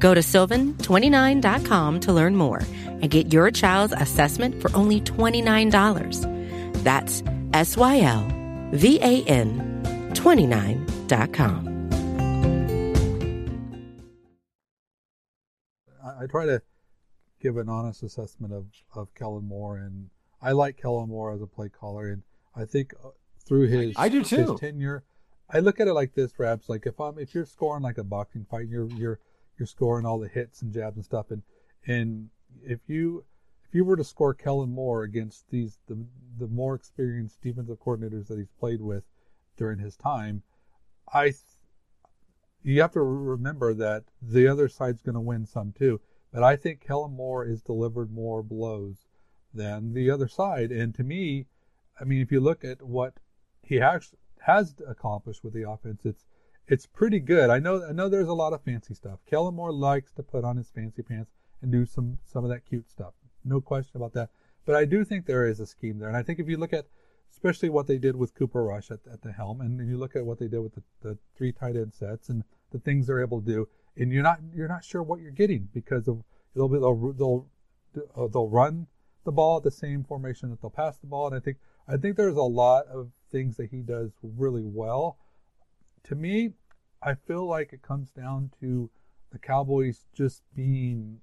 Go to sylvan29.com to learn more and get your child's assessment for only $29. That's S Y L V A N 29.com. I try to give an honest assessment of, of Kellen Moore, and I like Kellen Moore as a play caller, and I think uh, through his I do too. his tenure, I look at it like this, Rabs. Like if I'm if you're scoring like a boxing fight, you're you're you're scoring all the hits and jabs and stuff, and and if you if you were to score Kellen Moore against these the the more experienced defensive coordinators that he's played with during his time, I you have to remember that the other side's going to win some too. But I think Kellen Moore has delivered more blows than the other side. And to me, I mean, if you look at what he has has accomplished with the offense, it's it's pretty good. I know I know there's a lot of fancy stuff. Kellen Moore likes to put on his fancy pants and do some some of that cute stuff. No question about that. But I do think there is a scheme there. And I think if you look at especially what they did with Cooper Rush at, at the helm, and you look at what they did with the, the three tight end sets and the things they're able to do, and you're not you're not sure what you're getting because of they'll be, they'll they'll uh, they'll run the ball at the same formation that they'll pass the ball, and I think I think there's a lot of things that he does really well. To me, I feel like it comes down to the Cowboys just being.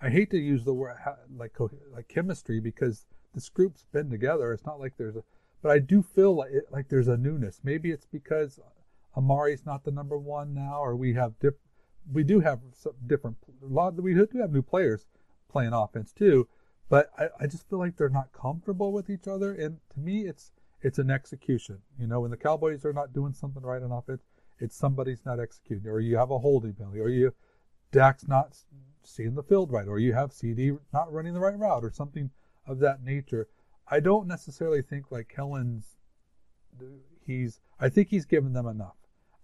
I hate to use the word like like chemistry because this group's been together. It's not like there's a, but I do feel like it, like there's a newness. Maybe it's because Amari's not the number one now, or we have diff, we do have some different a lot. We do have new players playing offense too, but I, I just feel like they're not comfortable with each other. And to me, it's it's an execution. You know, when the Cowboys are not doing something right on offense, it's somebody's not executing, or you have a holding penalty, or you Dak's not seeing the field right, or you have CeeDee not running the right route, or something of that nature. I don't necessarily think like Kellen's. He's. I think he's given them enough.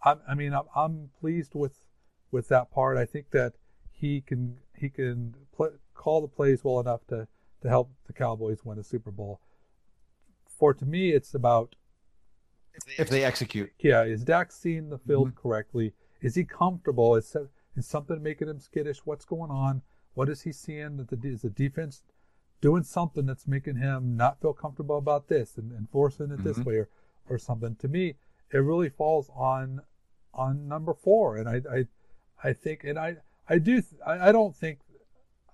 I, I mean, I'm, I'm pleased with with that part. I think that he can he can call the plays well enough to to help the Cowboys win a Super Bowl. For to me, it's about if they execute. Yeah, is Dak seeing the field mm-hmm. correctly? Is he comfortable? Is is something making him skittish? What's going on? What is he seeing? That the is the defense doing something that's making him not feel comfortable about this and, and forcing it mm-hmm. this way or, or something. To me, it really falls on on number four. And I I, I think and I I do I, I don't think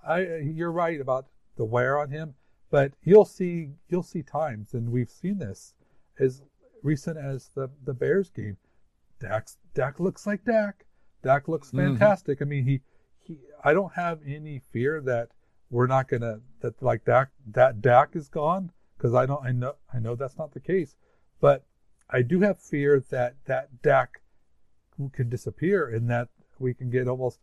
I you're right about the wear on him, but you'll see you'll see times and we've seen this as recent as the the Bears game. Dak Dak looks like Dak. Dak looks mm-hmm. fantastic. Mm-hmm. I mean he he I don't have any fear that we're not gonna that like Dak that Dak is gone because I don't I know I know that's not the case, but I do have fear that that Dak can disappear and that we can get almost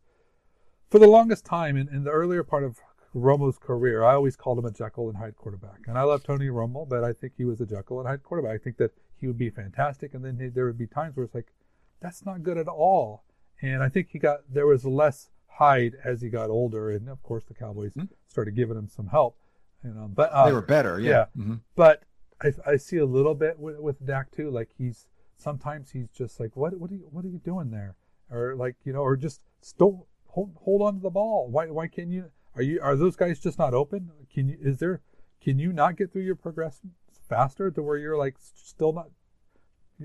for the longest time in, in the earlier part of Romo's career, I always called him a Jekyll and Hyde quarterback. And I love Tony Romo, but I think he was a Jekyll and Hyde quarterback. I think that he would be fantastic, and then he, there would be times where it's like, that's not good at all. And I think he got there was less Hyde as he got older, and of course the Cowboys mm-hmm. started giving him some help. You know, but uh, they were better, yeah. yeah. Mm-hmm. But I, I see a little bit with, with Dak too. Like he's sometimes he's just like, what what are you what are you doing there? Or like you know, or just still hold hold on to the ball. Why why can't you? Are you are those guys just not open? Can you is there can you not get through your progression faster to where you're like still not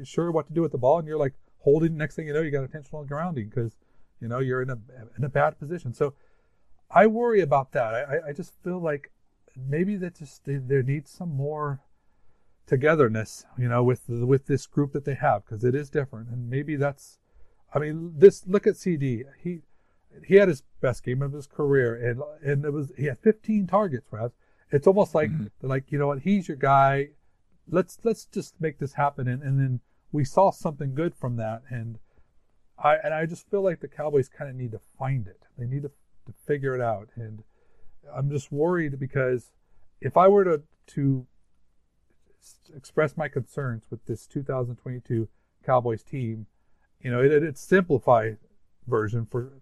sure what to do with the ball and you're like holding. Next thing you know, you got intentional grounding because you know, you're in a in a bad position. So I worry about that. I, I just feel like maybe that just there needs some more togetherness, you know, with with this group that they have because it is different. And maybe that's, I mean, this look at CeeDee. He he had his best game of his career, and and it was he had 15 targets. Right? It's almost like mm-hmm. like you know what, he's your guy. Let's let's just make this happen, and and then we saw something good from that, and I and I just feel like the Cowboys kind of need to find it. They need to to figure it out, and I'm just worried because if I were to to express my concerns with this 2022 Cowboys team, you know, it, it's simplified version for,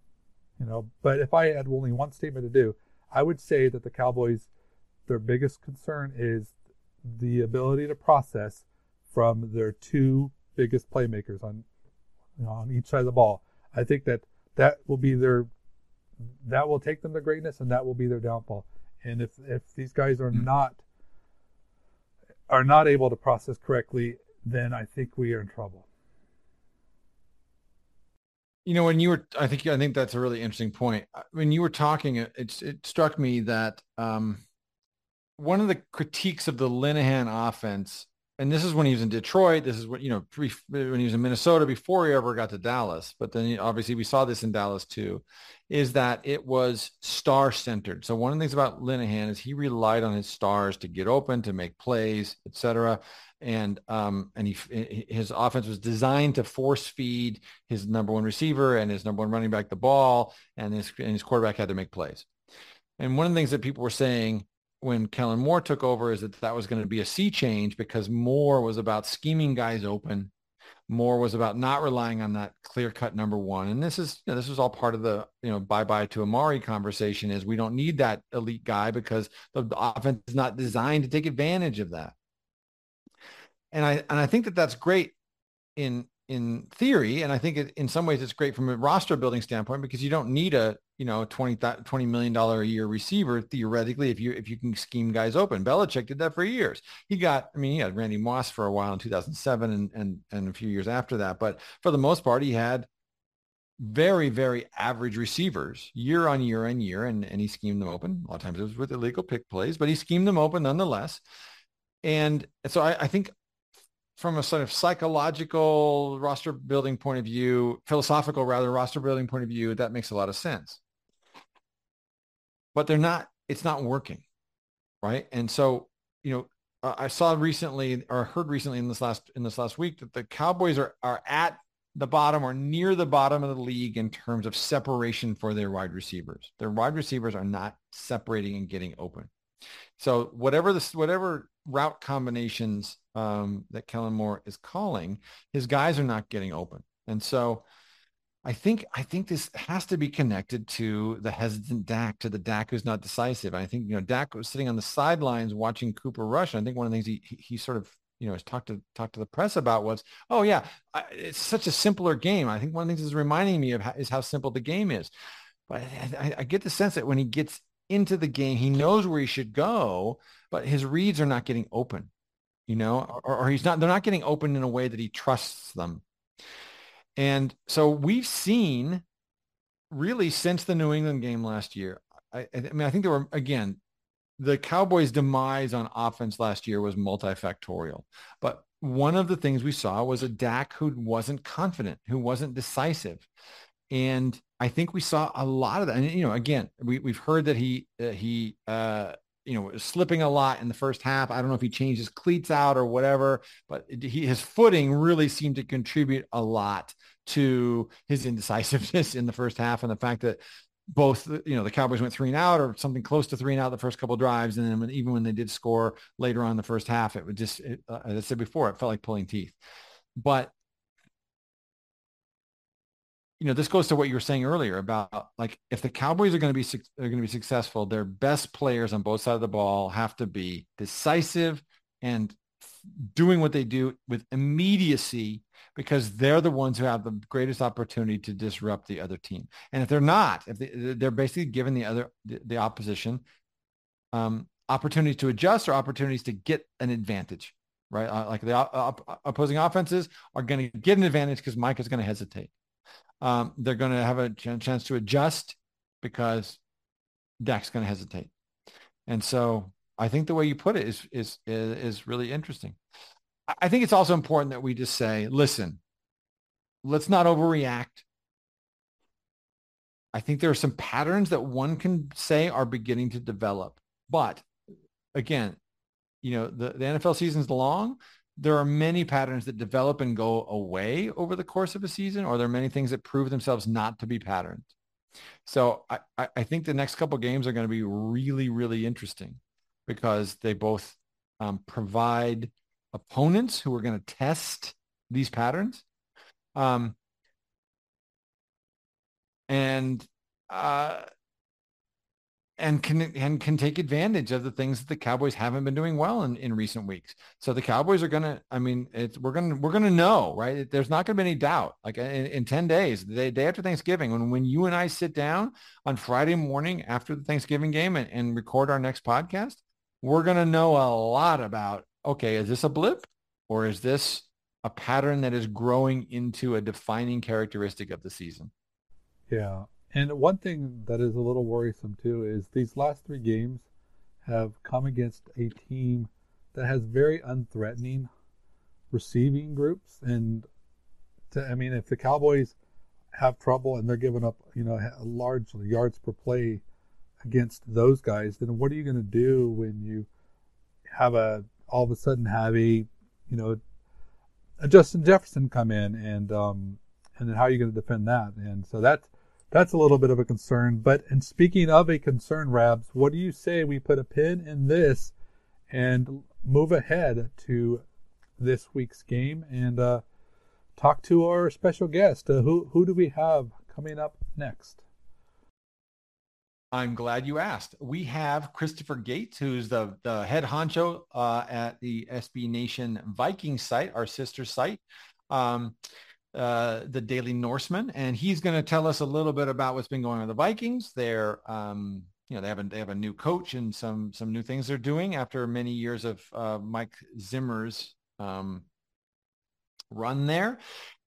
you know, but if I had only one statement to do, I would say that the Cowboys, their biggest concern is the ability to process from their two biggest playmakers on you know, on each side of the ball. I think that that will be their that will take them to greatness, and that will be their downfall. And if if these guys are not are not able to process correctly, then I think we are in trouble. You know, when you were, I think, I think that's a really interesting point. When you were talking, it, it struck me that um, one of the critiques of the Linehan offense and this is when he was in Detroit. This is what you know when he was in Minnesota before he ever got to Dallas. But then obviously we saw this in Dallas too, is that it was star centered. So one of the things about Linehan is he relied on his stars to get open, to make plays, etc. And um, and he his offense was designed to force feed his number one receiver and his number one running back the ball, and his and his quarterback had to make plays. And one of the things that people were saying when Kellen Moore took over is that that was going to be a sea change because Moore was about scheming guys open. Moore was about not relying on that clear cut number one. And this is, you know, this was all part of the, you know, bye bye to Amari conversation is we don't need that elite guy because the, the offense is not designed to take advantage of that. and I and I think that that's great in in theory, and I think it, in some ways it's great from a roster building standpoint because you don't need a you know 20, 20 million dollar a year receiver theoretically if you if you can scheme guys open. Belichick did that for years. He got I mean he had Randy Moss for a while in 2007 and and and a few years after that, but for the most part he had very, very average receivers year on year on year, and, and he schemed them open. A lot of times it was with illegal pick plays, but he schemed them open nonetheless. And so I, I think from a sort of psychological roster building point of view, philosophical rather roster building point of view, that makes a lot of sense. But they're not, it's not working. Right. And so, you know, I saw recently or heard recently in this last in this last week that the Cowboys are are at the bottom or near the bottom of the league in terms of separation for their wide receivers. Their wide receivers are not separating and getting open. So whatever this, whatever route combinations um, that Kellen Moore is calling, his guys are not getting open. And so I think I think this has to be connected to the hesitant Dak, to the Dak who's not decisive. I think you know Dak was sitting on the sidelines watching Cooper Rush. And I think one of the things he he, he sort of you know, has talked to talked to the press about was, oh yeah, I, it's such a simpler game. I think one of the things is reminding me of how, is how simple the game is. But I, I, get the sense that when he gets into the game, he knows where he should go, but his reads are not getting open, you know, or, or he's not. They're not getting open in a way that he trusts them. And so we've seen really since the New England game last year. I, I mean, I think there were again the Cowboys' demise on offense last year was multifactorial. But one of the things we saw was a Dak who wasn't confident, who wasn't decisive. And I think we saw a lot of that. And, you know, again, we, we've heard that he, uh, he, uh, you know, slipping a lot in the first half. I don't know if he changed his cleats out or whatever, but he, his footing really seemed to contribute a lot to his indecisiveness in the first half and the fact that both you know the Cowboys went three and out or something close to three and out the first couple drives, and then when, even when they did score later on in the first half, it would just it, uh, as I said before, it felt like pulling teeth. But you know, this goes to what you were saying earlier about like if the Cowboys are going to be are going to be successful, their best players on both sides of the ball have to be decisive and doing what they do with immediacy because they're the ones who have the greatest opportunity to disrupt the other team. And if they're not, if they, are basically giving the other the, the opposition um, opportunities to adjust or opportunities to get an advantage, right? Uh, like the op- opposing offenses are going to get an advantage because Micah is going to hesitate. Um, they're going to have a ch- chance to adjust because Dak's going to hesitate. And so I think the way you put it is is is really interesting. I think it's also important that we just say, listen, let's not overreact. I think there are some patterns that one can say are beginning to develop. But again, you know, the, the NFL season's long. There are many patterns that develop and go away over the course of a season, or there are many things that prove themselves not to be patterns. So I, I think the next couple games are going to be really, really interesting because they both um, provide opponents who are going to test these patterns. Um, and uh, and can and can take advantage of the things that the Cowboys haven't been doing well in, in recent weeks. So the Cowboys are gonna. I mean, it's we're gonna we're gonna know, right? There's not gonna be any doubt. Like uh, in, in ten days, the day after Thanksgiving, when when you and I sit down on Friday morning after the Thanksgiving game and, and record our next podcast, we're gonna know a lot about okay, is this a blip or is this a pattern that is growing into a defining characteristic of the season? Yeah. And one thing that is a little worrisome too is these last three games have come against a team that has very unthreatening receiving groups. And to, I mean, if the Cowboys have trouble and they're giving up, you know, large yards per play against those guys, then what are you going to do when you have a all of a sudden have a, you know, a Justin Jefferson come in and um, and then how are you going to defend that? And so that's that's a little bit of a concern. But and speaking of a concern, Rabs, what do you say we put a pin in this and move ahead to this week's game and uh, talk to our special guest? Uh, who who do we have coming up next? I'm glad you asked. We have Christopher Gates, who's the, the head honcho uh, at the SB Nation Viking site, our sister site, um, uh, the Daily Norseman, and he's going to tell us a little bit about what's been going on with the Vikings. They're, um, you know, they have a they have a new coach and some some new things they're doing after many years of uh, Mike Zimmer's um, run there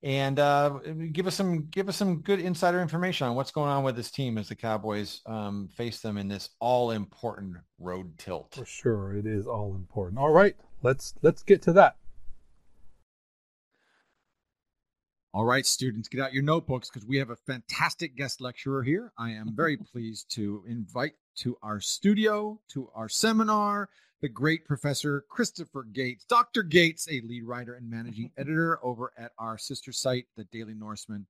and uh, give us some give us some good insider information on what's going on with this team as the Cowboys um, face them in this all important road tilt. For sure, it is all important. All right, let's let's get to that. All right, students, get out your notebooks because we have a fantastic guest lecturer here. I am very pleased to invite to our studio, to our seminar, the great Professor Christopher Gates. Dr. Gates, a lead writer and managing editor over at our sister site, the Daily Norseman.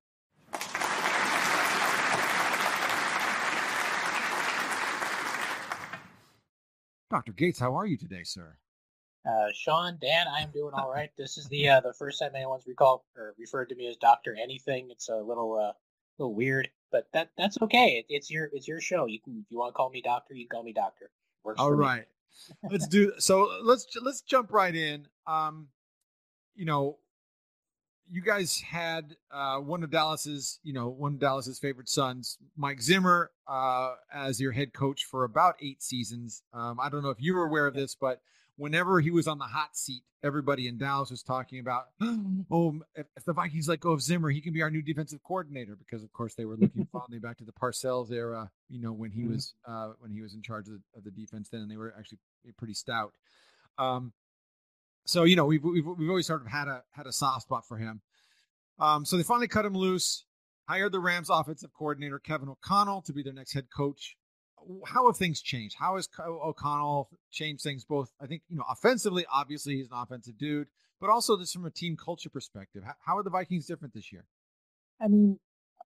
Dr. Gates, how are you today, sir? Uh, Sean, Dan, I am doing all right. This is the uh, the first time anyone's recalled or referred to me as Doctor Anything. It's a little uh, a little weird, but that that's okay. It, it's your it's your show. You can if you want to call me Doctor, you can call me Doctor. Works all right. Let's do so. Let's let's jump right in. Um, you know, you guys had uh, one of Dallas's, you know, one of Dallas's favorite sons, Mike Zimmer, uh, as your head coach for about eight seasons. Um, I don't know if you were aware of this, but whenever he was on the hot seat, everybody in Dallas was talking about, oh, if, if, the Vikings let go of Zimmer, he can be our new defensive coordinator because, of course, they were looking fondly back to the Parcells era, you know, when he mm-hmm. was uh, when he was in charge of the, of the, defense then, and they were actually pretty stout. Um, so you know, we've, we've we've always sort of had a had a soft spot for him. Um, so they finally cut him loose, hired the Rams offensive coordinator Kevin O'Connell to be their next head coach how have things changed? How has O'Connell changed things both? I think, you know, offensively, obviously he's an offensive dude, but also just from a team culture perspective. How are the Vikings different this year? I mean,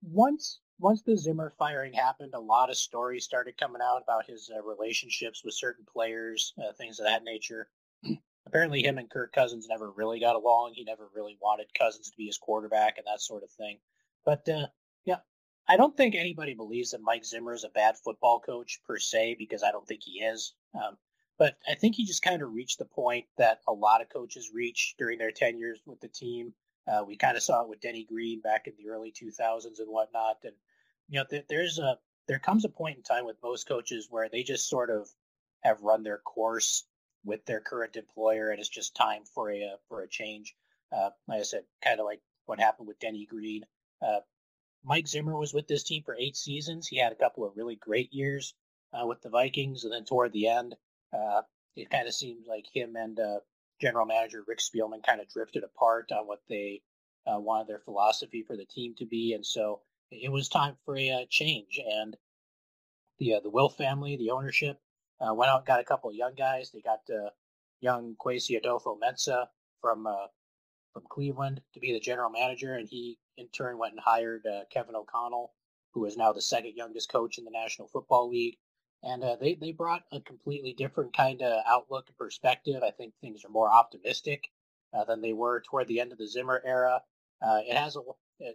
once once the Zimmer firing happened, a lot of stories started coming out about his uh, relationships with certain players, uh, things of that nature. Apparently, him and Kirk Cousins never really got along. He never really wanted Cousins to be his quarterback and that sort of thing. But uh, yeah, I don't think anybody believes that Mike Zimmer is a bad football coach per se, because I don't think he is. Um, but I think he just kind of reached the point that a lot of coaches reach during their tenures with the team. Uh, we kind of saw it with Denny Green back in the early 2000s and whatnot. And you know, th- there's a there comes a point in time with most coaches where they just sort of have run their course with their current employer, and it's just time for a for a change. Uh, like I said, kind of like what happened with Denny Green. Uh, Mike Zimmer was with this team for eight seasons. He had a couple of really great years uh, with the Vikings, and then toward the end, uh, it kind of seems like him and uh, general manager Rick Spielman kind of drifted apart on what they uh, wanted their philosophy for the team to be, and so it was time for a uh, change. And the uh, the Wilf family, the ownership, went out and got a couple of young guys. They got young Kwesi Adofo-Mensah from from Cleveland to be the general manager, and he in turn went and hired uh, Kevin O'Connell, who is now the second youngest coach in the National Football League. And uh, they, they brought a completely different kind of outlook and perspective. I think things are more optimistic uh, than they were toward the end of the Zimmer era. Uh, it has a,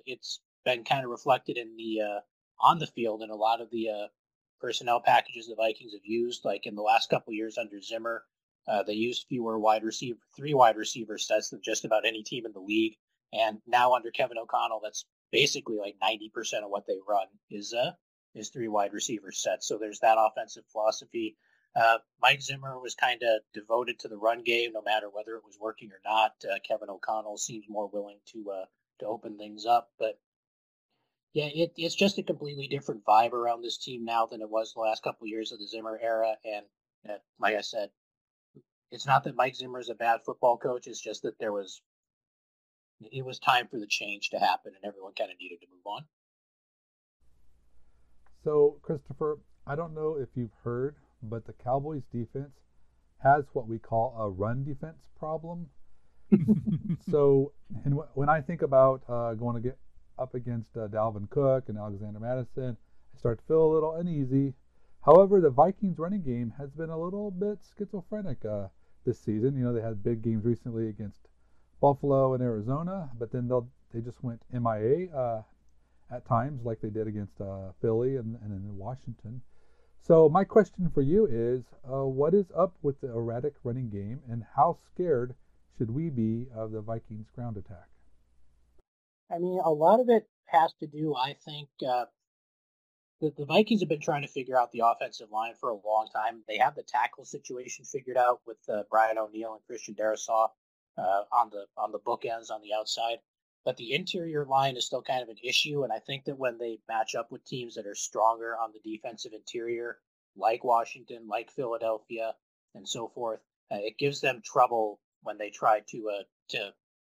it's been kind of reflected in the uh, on the field in a lot of the uh, personnel packages the Vikings have used. Like in the last couple years under Zimmer, they used fewer wide receiver, three wide receiver sets than just about any team in the league. And now under Kevin O'Connell, that's basically like 90% of what they run is uh is three wide receiver sets. So there's that offensive philosophy. Uh, Mike Zimmer was kind of devoted to the run game, no matter whether it was working or not. Uh, Kevin O'Connell seems more willing to uh, to open things up, but yeah, it, it's just a completely different vibe around this team now than it was the last couple of years of the Zimmer era. And uh, like I said, it's not that Mike Zimmer is a bad football coach; it's just that there was it was time for the change to happen, and everyone kind of needed to move on. So, Christopher, I don't know if you've heard, but the Cowboys defense has what we call a run defense problem. so, and w- when I think about uh, going to get up against uh, Dalvin Cook and Alexander Mattison, I start to feel a little uneasy. However, the Vikings running game has been a little bit schizophrenic uh, this season. You know, they had big games recently against Buffalo and Arizona, but then they'll they just went MIA uh, at times, like they did against uh, Philly and, and in Washington. So my question for you is, uh, what is up with the erratic running game, and how scared should we be of the Vikings ground attack? I mean, a lot of it has to do, I think, uh, the, the Vikings have been trying to figure out the offensive line for a long time. They have the tackle situation figured out with uh, Brian O'Neill and Christian Darrisaw uh, on the on the bookends on the outside, but the interior line is still kind of an issue. And I think that when they match up with teams that are stronger on the defensive interior, like Washington, like Philadelphia, and so forth, uh, it gives them trouble when they try to uh, to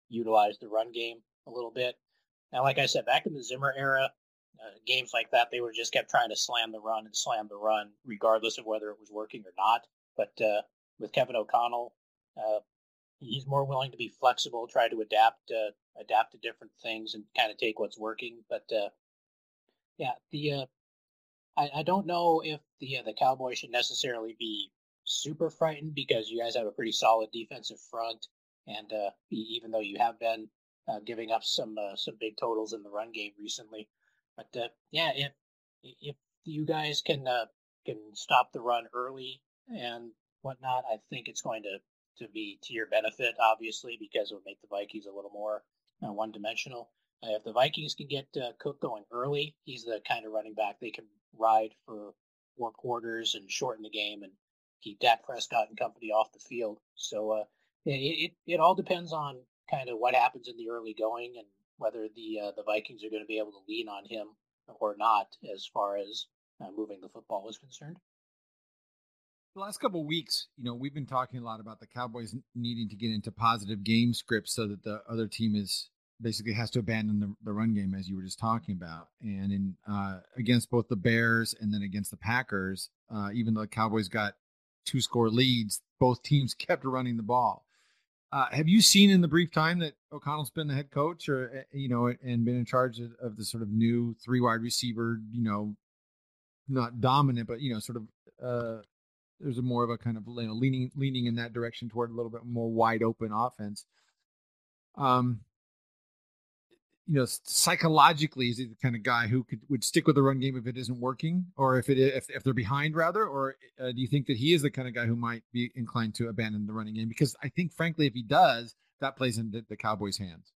utilize the run game a little bit. Now, like I said, back in the Zimmer era, uh, games like that, they were just kept trying to slam the run and slam the run, regardless of whether it was working or not. But uh, with Kevin O'Connell, uh, he's more willing to be flexible, try to adapt, uh, adapt to different things, and kind of take what's working. But uh, yeah, the uh, I, I don't know if the the Cowboys should necessarily be super frightened because you guys have a pretty solid defensive front, and even though you have been giving up some some big totals in the run game recently. But uh, yeah, if if you guys can uh, can stop the run early and whatnot, I think it's going to to be to your benefit, obviously, because it would make the Vikings a little more uh, one dimensional. Uh, if the Vikings can get uh, Cook going early, he's the kind of running back they can ride for four quarters and shorten the game and keep Dak Prescott and company off the field. So uh, it, it it all depends on kind of what happens in the early going and whether the uh, the Vikings are going to be able to lean on him or not as far as uh, moving the football is concerned. The last couple weeks, you know, we've been talking a lot about the Cowboys needing to get into positive game scripts so that the other team is basically has to abandon the, the run game, as you were just talking about. And in uh, against both the Bears and then against the Packers, uh, even though the Cowboys got two score leads, both teams kept running the ball. Uh, have you seen in the brief time that O'Connell's been the head coach, or eh, you know, and been in charge of, of the sort of new three wide receiver, you know, not dominant, but you know, sort of uh, there's a more of a kind of you know leaning leaning in that direction toward a little bit more wide open offense. Um, you know, psychologically, is he the kind of guy who could would stick with the run game if it isn't working, or if it if, if they're behind rather, or uh, do you think that he is the kind of guy who might be inclined to abandon the running game? Because I think, frankly, if he does, that plays into the Cowboys' hands.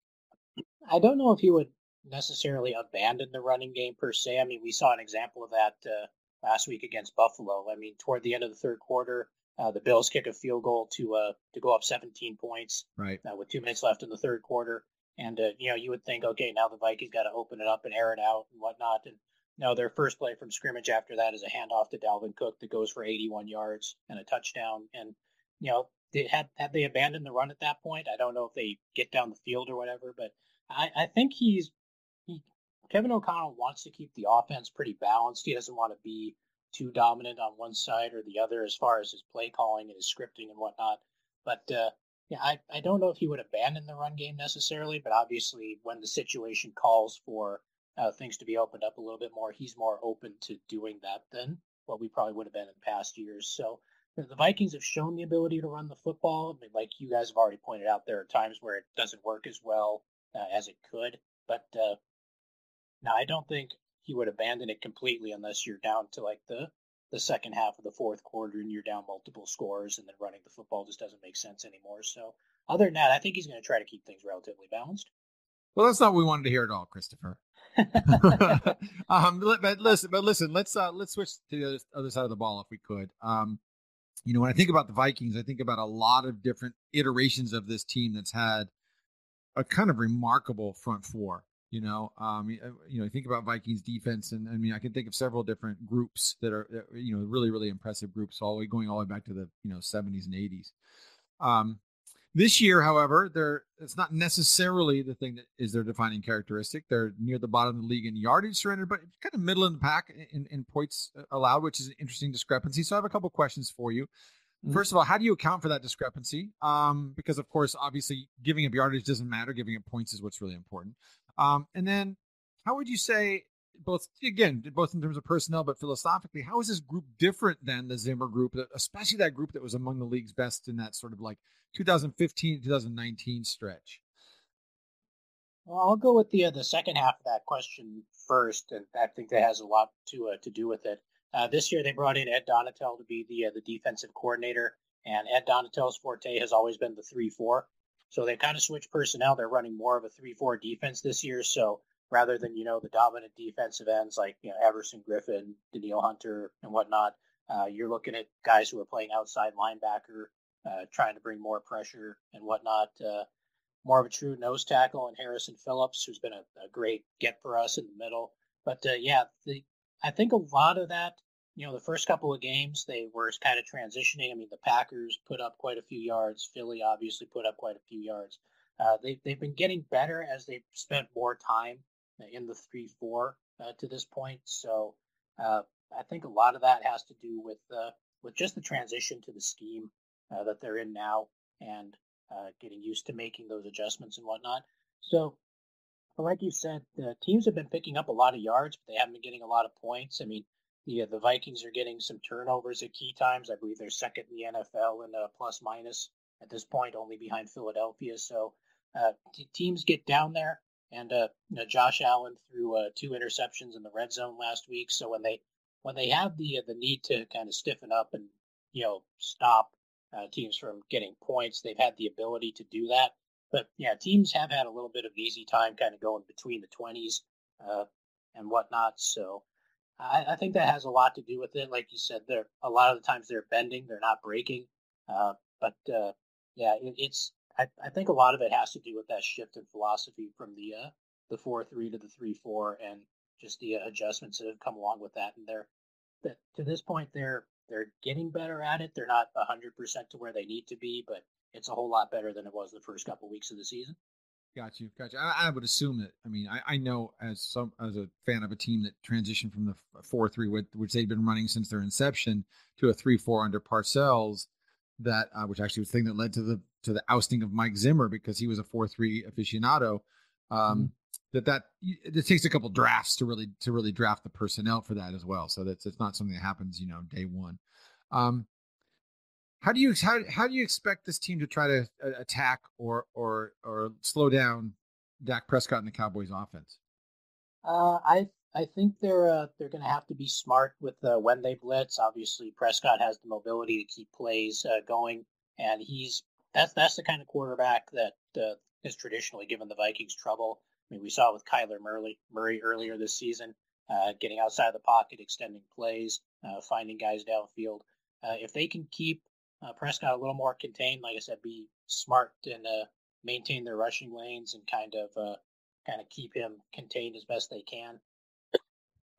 I don't know if he would necessarily abandon the running game per se. I mean, we saw an example of that uh, last week against Buffalo. I mean, toward the end of the third quarter, uh, the Bills kick a field goal to uh, to go up 17 points, right, uh, with two minutes left in the third quarter. And uh, you know, you would think, okay, now the Vikings got to open it up and air it out and whatnot. And know, their first play from scrimmage after that is a handoff to Dalvin Cook that goes for 81 yards and a touchdown. And you know, they had had they abandoned the run at that point, I don't know if they get down the field or whatever, but I, I think he's he Kevin O'Connell wants to keep the offense pretty balanced. He doesn't want to be too dominant on one side or the other as far as his play calling and his scripting and whatnot. But uh, yeah, I, I don't know if he would abandon the run game necessarily, but obviously when the situation calls for uh, things to be opened up a little bit more, he's more open to doing that than what we probably would have been in past years. So the Vikings have shown the ability to run the football. I mean, like you guys have already pointed out, there are times where it doesn't work as well uh, as it could. But uh, now I don't think he would abandon it completely unless you're down to like the the second half of the fourth quarter and you're down multiple scores and then running the football just doesn't make sense anymore. So other than that, I think he's going to try to keep things relatively balanced. Well, that's not what we wanted to hear at all, Christopher. um, but listen, but listen, let's uh, let's switch to the other, other side of the ball if we could. Um, you know, when I think about the Vikings, I think about a lot of different iterations of this team that's had a kind of remarkable front four. You know, um, uh, you know, think about Vikings defense, and I mean, I can think of several different groups that are, you know, really, really impressive groups, all the way going all the way back to the, you know, 70s and 80s. Um, this year, however, they're it's not necessarily the thing that is their defining characteristic. They're near the bottom of the league in yardage surrendered, but kind of middle in the pack in, in points uh, allowed, which is an interesting discrepancy. So I have a couple questions for you. Mm-hmm. First of all, how do you account for that discrepancy? Um, because of course, obviously, giving up yardage doesn't matter. Giving up points is what's really important. Um, and then, how would you say both again, both in terms of personnel, but philosophically, how is this group different than the Zimmer group, especially that group that was among the league's best in that sort of like 2015 2019 stretch? Well, I'll go with the uh, the second half of that question first, and I think that has a lot to uh, to do with it. Uh, this year they brought in Ed Donatell to be the uh, the defensive coordinator, and Ed Donatell's forte has always been the three four. So they kind of switched personnel. They're running more of a three four defense this year. So rather than you know the dominant defensive ends like you know Everson Griffen, Danielle Hunter, and whatnot, uh, you're looking at guys who are playing outside linebacker, uh, trying to bring more pressure and whatnot. Uh, more of a true nose tackle and Harrison Phillips, who's been a, a great get for us in the middle. But uh, yeah, the, I think a lot of that, you know, the first couple of games they were kind of transitioning. I mean, the Packers put up quite a few yards. Philly obviously put up quite a few yards. Uh, they they've been getting better as they've spent more time in the three four uh, to this point. So uh, I think a lot of that has to do with uh, with just the transition to the scheme uh, that they're in now and uh, getting used to making those adjustments and whatnot. So, like you said, the teams have been picking up a lot of yards, but they haven't been getting a lot of points. I mean, uh, the Vikings are getting some turnovers at key times. I believe they're second in the NFL in uh, plus minus at this point, only behind Philadelphia. So uh, t- teams get down there, and uh, you know, Josh Allen threw uh, two interceptions in the red zone last week. So when they when they have the uh, the need to kind of stiffen up and you know stop uh, teams from getting points. They've had the ability to do that. But yeah, teams have had a little bit of an easy time kind of going between the 20s uh, and whatnot. So I, I, think that has a lot to do with it. Like you said, they're a lot of the times they're bending, they're not breaking. Uh, but uh, yeah, it, it's I, I, think a lot of it has to do with that shift in philosophy from the uh, the four three to the three four and just the adjustments that have come along with that. And they're that to this point they're they're getting better at it. They're not 100% to where they need to be, but it's a whole lot better than it was the first couple weeks of the season. Got you, got you. I, I, would assume that. I mean, I, I know as some as a fan of a team that transitioned from the four three, which they've been running since their inception, to a three four under Parcells, that uh, which actually was the thing that led to the to the ousting of Mike Zimmer because he was a four three aficionado. Um, mm-hmm. That that it takes a couple drafts to really to really draft the personnel for that as well. So that's it's not something that happens you know day one. Um, how do you how, how do you expect this team to try to uh, attack or or or slow down Dak Prescott and the Cowboys offense? Uh, I I think they're uh, they're going to have to be smart with uh, when they blitz. Obviously, Prescott has the mobility to keep plays uh, going, and he's that's that's the kind of quarterback that uh, has traditionally given the Vikings trouble. I mean, we saw it with Kyler Murray Murray earlier this season, uh, getting outside of the pocket, extending plays, uh, finding guys downfield. Uh, if they can keep uh, Prescott a little more contained, like I said, be smart and uh, maintain their rushing lanes and kind of uh, kind of keep him contained as best they can.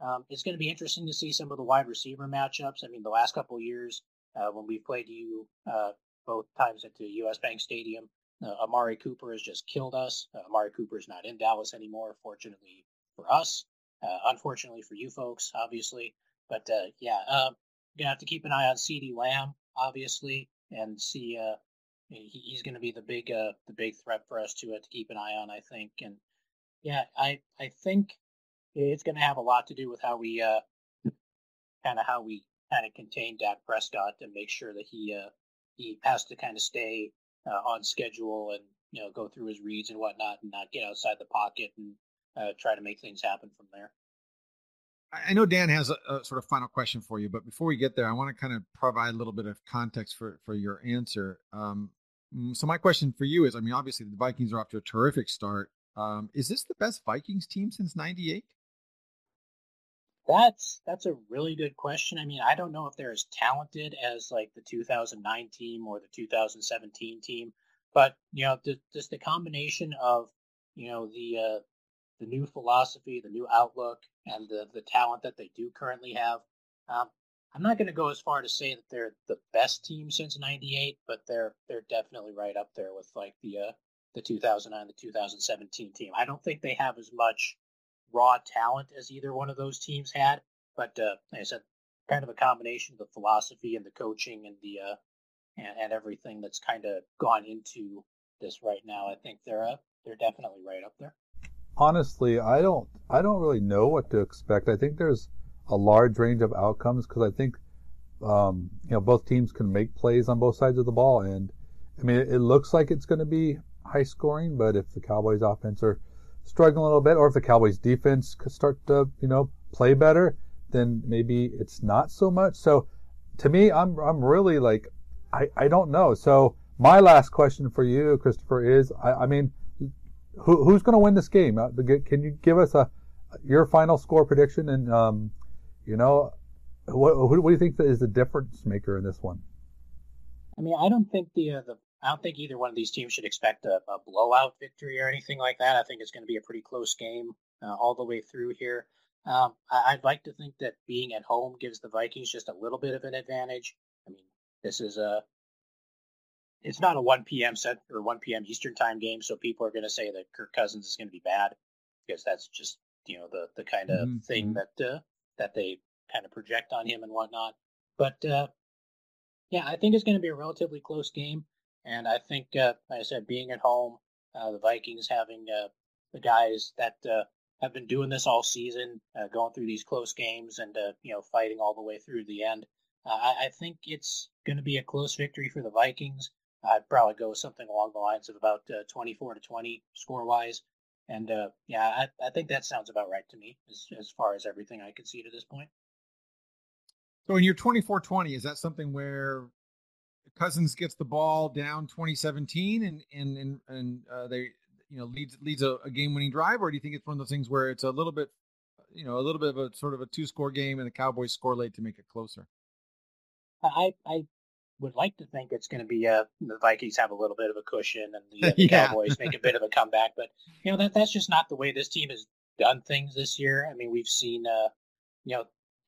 Um, it's going to be interesting to see some of the wide receiver matchups. I mean, the last couple years uh, when we've played you uh, both times at the U.S. Bank Stadium, Amari Cooper has just killed us. Amari Cooper is not in Dallas anymore, fortunately for us. unfortunately for you folks, obviously. But yeah, um, gonna have to keep an eye on CeeDee Lamb, obviously, and see. Uh, he, he's going to be the big, uh, the big threat for us to uh, to keep an eye on, I think. And yeah, I I think it's going to have a lot to do with how we, uh, kind of how we kind of contain Dak Prescott and make sure that he uh, he has to kind of stay uh, on schedule and you know go through his reads and whatnot and not get outside the pocket and uh, try to make things happen from there. I know Dan has a, a, sort of final question for you, but before we get there, I want to kind of provide a little bit of context for for your answer. Um, mm, so my question for you is, I mean, obviously the Vikings are off to a terrific start. Um, is this the best Vikings team since '98? That's that's a really good question. I mean, I don't know if they're as talented as like the 2009 team or the 2017 team, but you know, just the combination of you know the uh, the new philosophy, the new outlook, and the, the talent that they do currently have. Um, I'm not going to go as far to say that they're the best team since '98, but they're they're definitely right up there with like the uh, the 2009, the 2017 team. I don't think they have as much raw talent as either one of those teams had, but uh, like I said, kind of a combination of the philosophy and the coaching and the uh, and, and everything that's kind of gone into this right now. I think they're uh, they're definitely right up there honestly, I don't I don't really know what to expect. I think there's a large range of outcomes because I think um, you know both teams can make plays on both sides of the ball, and I mean it, it looks like it's going to be high scoring. But if the Cowboys offense are struggling a little bit, or if the Cowboys defense could start to you know play better, then maybe it's not so much. So to me, I'm I'm really like I, I don't know. So my last question for you, Christopher, is I, I mean, who, who's going to win this game? Uh, can you give us a your final score prediction and um, you know what, what do you think is the difference maker in this one? I mean, I don't think the uh, the I don't think either one of these teams should expect a, a blowout victory or anything like that. I think it's going to be a pretty close game uh, all the way through here. Um, I, would like to think that being at home gives the Vikings just a little bit of an advantage. I mean, this is a it's not a 1 p.m. set or 1 p.m. Eastern time game, so people are going to say that Kirk Cousins is going to be bad because that's just you know the the kind of mm-hmm. thing mm-hmm. that uh, that they kind of project on him and whatnot. But uh, yeah, I think it's going to be a relatively close game, and I think, uh, like I said, being at home, uh, the Vikings having uh, the guys that uh, have been doing this all season, uh, going through these close games and uh, you know fighting all the way through the end. Uh, I, I think it's going to be a close victory for the Vikings. I'd probably go something along the lines of about uh, 24 to 20 score wise. And uh, yeah, I, I think that sounds about right to me as, as far as everything I can see to this point. So in your 24-20, is that something where Cousins gets the ball down 2017 and and and, and uh, they you know leads leads a, a game winning drive, or do you think it's one of those things where it's a little bit, you know, a little bit of a sort of a two score game and the Cowboys score late to make it closer? I I would like to think it's going to be a, the Vikings have a little bit of a cushion and the, uh, the yeah. Cowboys make a bit of a comeback, but you know that that's just not the way this team has done things this year. I mean, we've seen uh, you know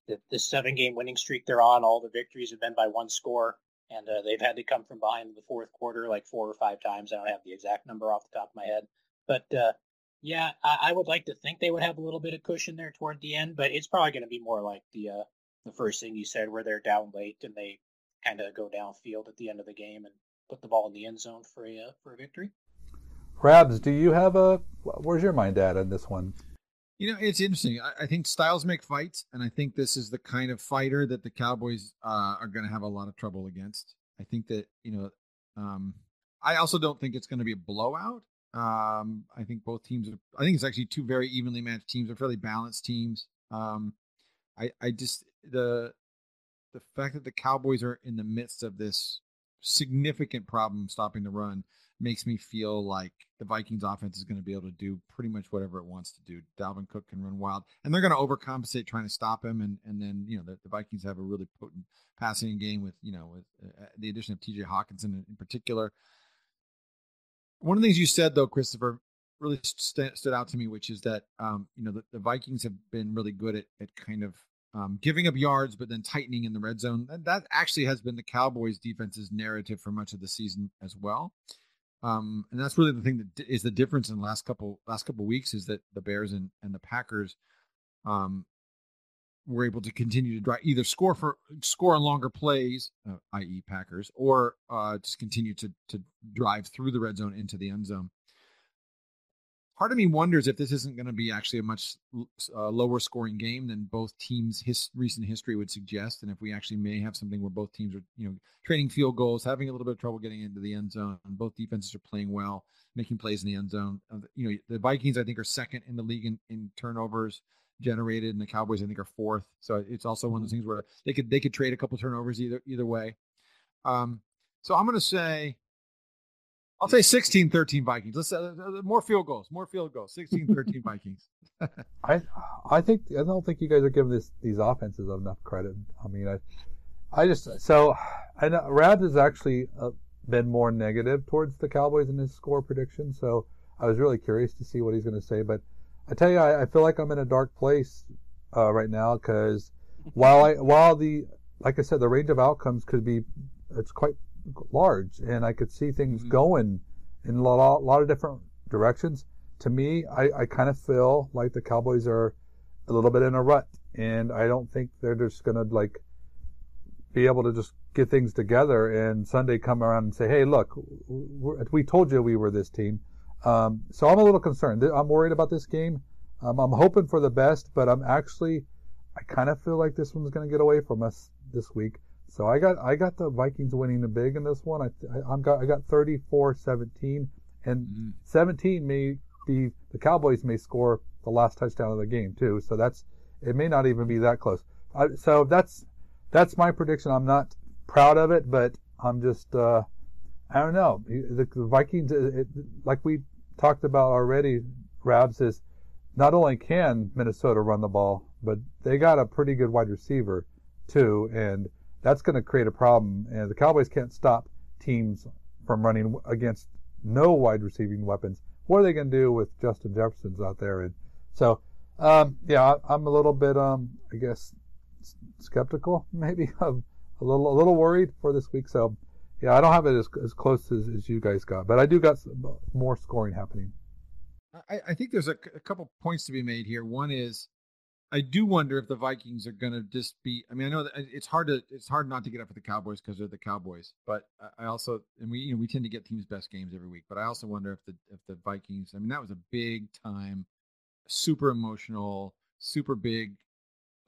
the, the seven game winning streak they're on. All the victories have been by one score and uh, they've had to come from behind in the fourth quarter like four or five times. I don't have the exact number off the top of my head, but uh, yeah, I, I, would like to think they would have a little bit of cushion there toward the end, but it's probably going to be more like the uh, the first thing you said, where they're down late and they kind of go downfield at the end of the game and put the ball in the end zone for a uh, for a victory. Rabs, do you have a? Where's your mind at on this one? You know, it's interesting. I, I, think styles make fights, and I think this is the kind of fighter that the Cowboys uh, are going to have a lot of trouble against. I think that you know, um, I also don't think it's going to be a blowout. Um, I think both teams are. I think it's actually two very evenly matched teams. They're fairly balanced teams. Um, I, I just the the fact that the Cowboys are in the midst of this significant problem stopping the run makes me feel like the Vikings offense is going to be able to do pretty much whatever it wants to do. Dalvin Cook can run wild, and they're going to overcompensate trying to stop him. And and then you know the, the Vikings have a really potent passing game with you know with uh, the addition of T.J. Hockenson in, in, particular. One of the things you said though, Christopher, really st- stood out to me, which is that um, you know the, the, Vikings have been really good at at kind of um, giving up yards, but then tightening in the red zone. And that actually has been the Cowboys' defense's narrative for much of the season as well. Um, and that's really the thing that is the difference in the last couple last couple weeks is that the Bears and, and the Packers um, were able to continue to drive either score for score on longer plays, uh, i.e., Packers, or uh, just continue to to drive through the red zone into the end zone part of me wonders if this isn't going to be actually a much uh, lower scoring game than both teams' his recent history would suggest, and if we actually may have something where both teams are, you know, trading field goals, having a little bit of trouble getting into the end zone, and both defenses are playing well, making plays in the end zone. Uh, you know, the Vikings I think are second in the league in, in turnovers generated, and the Cowboys I think are fourth. So it's also one of those things where they could they could trade a couple turnovers either either way. Um, so I'm going to say I'll say 16 13 Vikings. Let's uh, uh, more field goals, more field goals. 16 13 Vikings. I I think I don't think you guys are giving this these offenses enough credit. I mean, I I just so I know Rabs has actually uh, been more negative towards the Cowboys in his score prediction. So I was really curious to see what he's going to say. But I tell you, I, I feel like I'm in a dark place uh, right now because while I while the like I said, the range of outcomes could be it's quite large, and I could see things mm-hmm. going in a lot, a lot of different directions. To me, I, I kind of feel like the Cowboys are a little bit in a rut, and I don't think they're just gonna like be able to just get things together and Sunday come around and say, "Hey, look, we told you we were this team." Um, so I'm a little concerned. I'm worried about this game. Um, I'm hoping for the best, but I'm actually, I kind of feel like this one's going to get away from us this week. So I got I got the Vikings winning the big in this one. I I, got I got 34-17, and mm-hmm. 17 may be the Cowboys may score the last touchdown of the game too. So that's it may not even be that close. I, so that's that's my prediction. I'm not proud of it, but I'm just uh, I don't know. The, the Vikings, it, like we talked about already, Rabs is not only can Minnesota run the ball, but they got a pretty good wide receiver too, and that's going to create a problem. And the Cowboys can't stop teams from running against no wide receiving weapons. What are they going to do with Justin Jefferson's out there? And so, um, yeah, I'm a little bit, um, I guess, skeptical, maybe, of a little, a little worried for this week. So, yeah, I don't have it as, as close as, as you guys got, but I do got some, more scoring happening. I, I think there's a couple points to be made here. One is I do wonder if the Vikings are going to just be. I mean, I know that it's hard to it's hard not to get up for the Cowboys because they're the Cowboys, but I also and we you know we tend to get teams' best games every week. But I also wonder if the if the Vikings. I mean, that was a big time, super emotional, super big,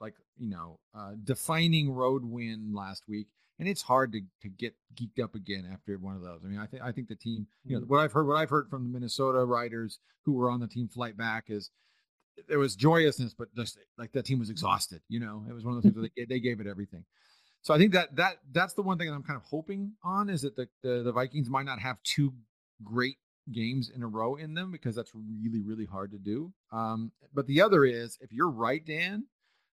like you know, uh, defining road win last week, and it's hard to to get geeked up again after one of those. I mean, I think I think the team. You know, mm. what I've heard what I've heard from the Minnesota riders who were on the team flight back is there was joyousness, but just like that team was exhausted. You know, it was one of those things they, they gave it everything. So I think that that that's the one thing that I'm kind of hoping on is that the, the, the Vikings might not have two great games in a row in them because that's really really hard to do. Um, but the other is if you're right, Dan,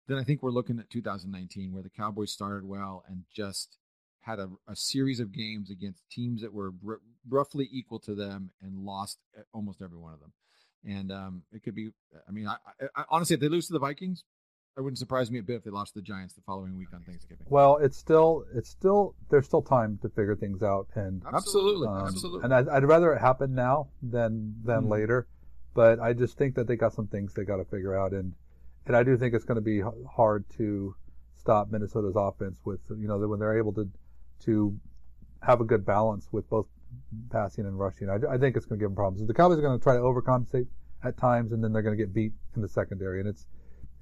then I think we're looking at 2019 where the Cowboys started well and just had a, a series of games against teams that were r- roughly equal to them and lost almost every one of them and um, it could be. I mean, I, I, honestly, if they lose to the Vikings, it wouldn't surprise me a bit if they lost to the Giants the following week on Thanksgiving. Well, it's still, it's still, there's still time to figure things out, and absolutely, um, absolutely. And I'd, I'd, rather it happen now than than mm. later, but I just think that they got some things they got to figure out, and and I do think it's going to be hard to stop Minnesota's offense with you know when they're able to to have a good balance with both passing and rushing. I, I think it's going to give them problems. The Cowboys are going to try to overcompensate at times, and then they're going to get beat in the secondary, and it's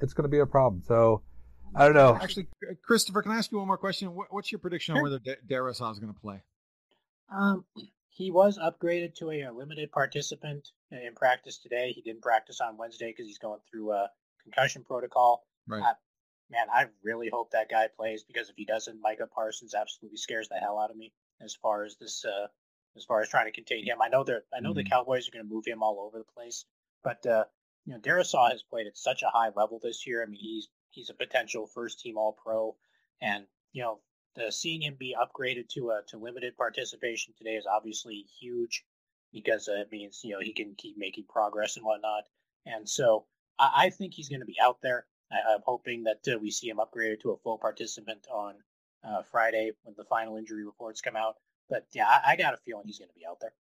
it's going to be a problem. So I don't know. Actually, Christopher, can I ask you one more question? What's your prediction sure. on whether Darrisaw is going to play? Um, he was upgraded to a, a, limited participant in practice today. He didn't practice on Wednesday because he's going through a concussion protocol. Right. Uh, man, I really hope that guy plays because if he doesn't, Micah Parsons absolutely scares the hell out of me as far as this uh, as far as trying to contain him. I know they're I know mm-hmm. the Cowboys are going to move him all over the place, but uh, you know Darrisaw has played at such a high level this year. I mean, he's he's a potential first team All Pro, and you know the seeing him be upgraded to a to limited participation today is obviously huge because uh, it means you know he can keep making progress and whatnot. And so I, I think he's going to be out there. I, am hoping that uh, we see him upgraded to a full participant on uh, Friday when the final injury reports come out. But yeah, I, I got a feeling he's going to be out there.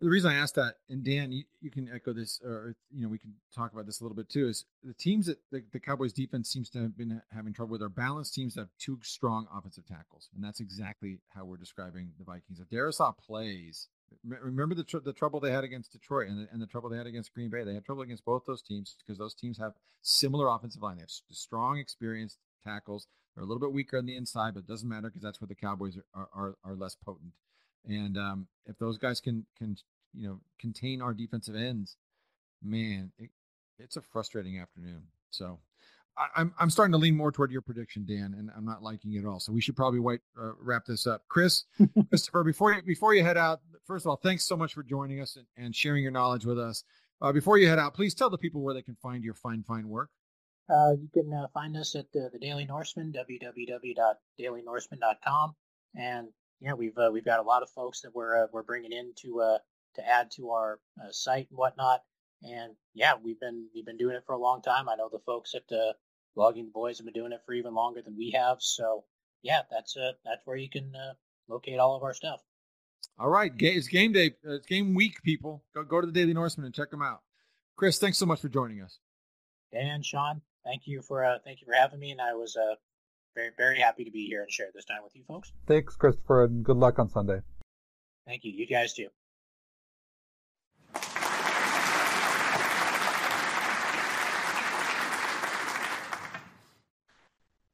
The reason I asked that, and Dan, you, you, can echo this, or you know, we can talk about this a little bit too. Is the teams that the, the Cowboys defense seems to have been having trouble with are balanced teams that have two strong offensive tackles, and that's exactly how we're describing the Vikings. If Darrisaw plays, remember the tr- the trouble they had against Detroit and the, and the trouble they had against Green Bay. They had trouble against both those teams because those teams have similar offensive line. They have strong, experienced tackles. They're a little bit weaker on the inside, but it doesn't matter because that's where the Cowboys are, are, are less potent. And um, if those guys can can you know contain our defensive ends, man, it, it's a frustrating afternoon. So I, am I'm, I'm starting to lean more toward your prediction, Dan, and I'm not liking it at all. So we should probably wait, uh, wrap this up. Chris, Christopher, before you before you head out, first of all, thanks so much for joining us and, and sharing your knowledge with us. Uh, before you head out, please tell the people where they can find your fine fine work. Uh, you can uh, find us at the, the Daily Norseman, www.dailynorseman.com, and yeah, we've uh, we've got a lot of folks that we're uh, we're bringing in to uh, to add to our uh, site and whatnot. And yeah, we've been we've been doing it for a long time. I know the folks at uh, Blogging the Boys have been doing it for even longer than we have. So yeah, that's uh, that's where you can uh, locate all of our stuff. All right, it's game day. It's game week, people. Go go to the Daily Norseman and check them out. Chris, thanks so much for joining us. Dan, Sean, thank you for uh, thank you for having me, and I was uh, very very happy to be here and share this time with you folks. Thanks, Christopher, and good luck on Sunday. Thank you. You guys too.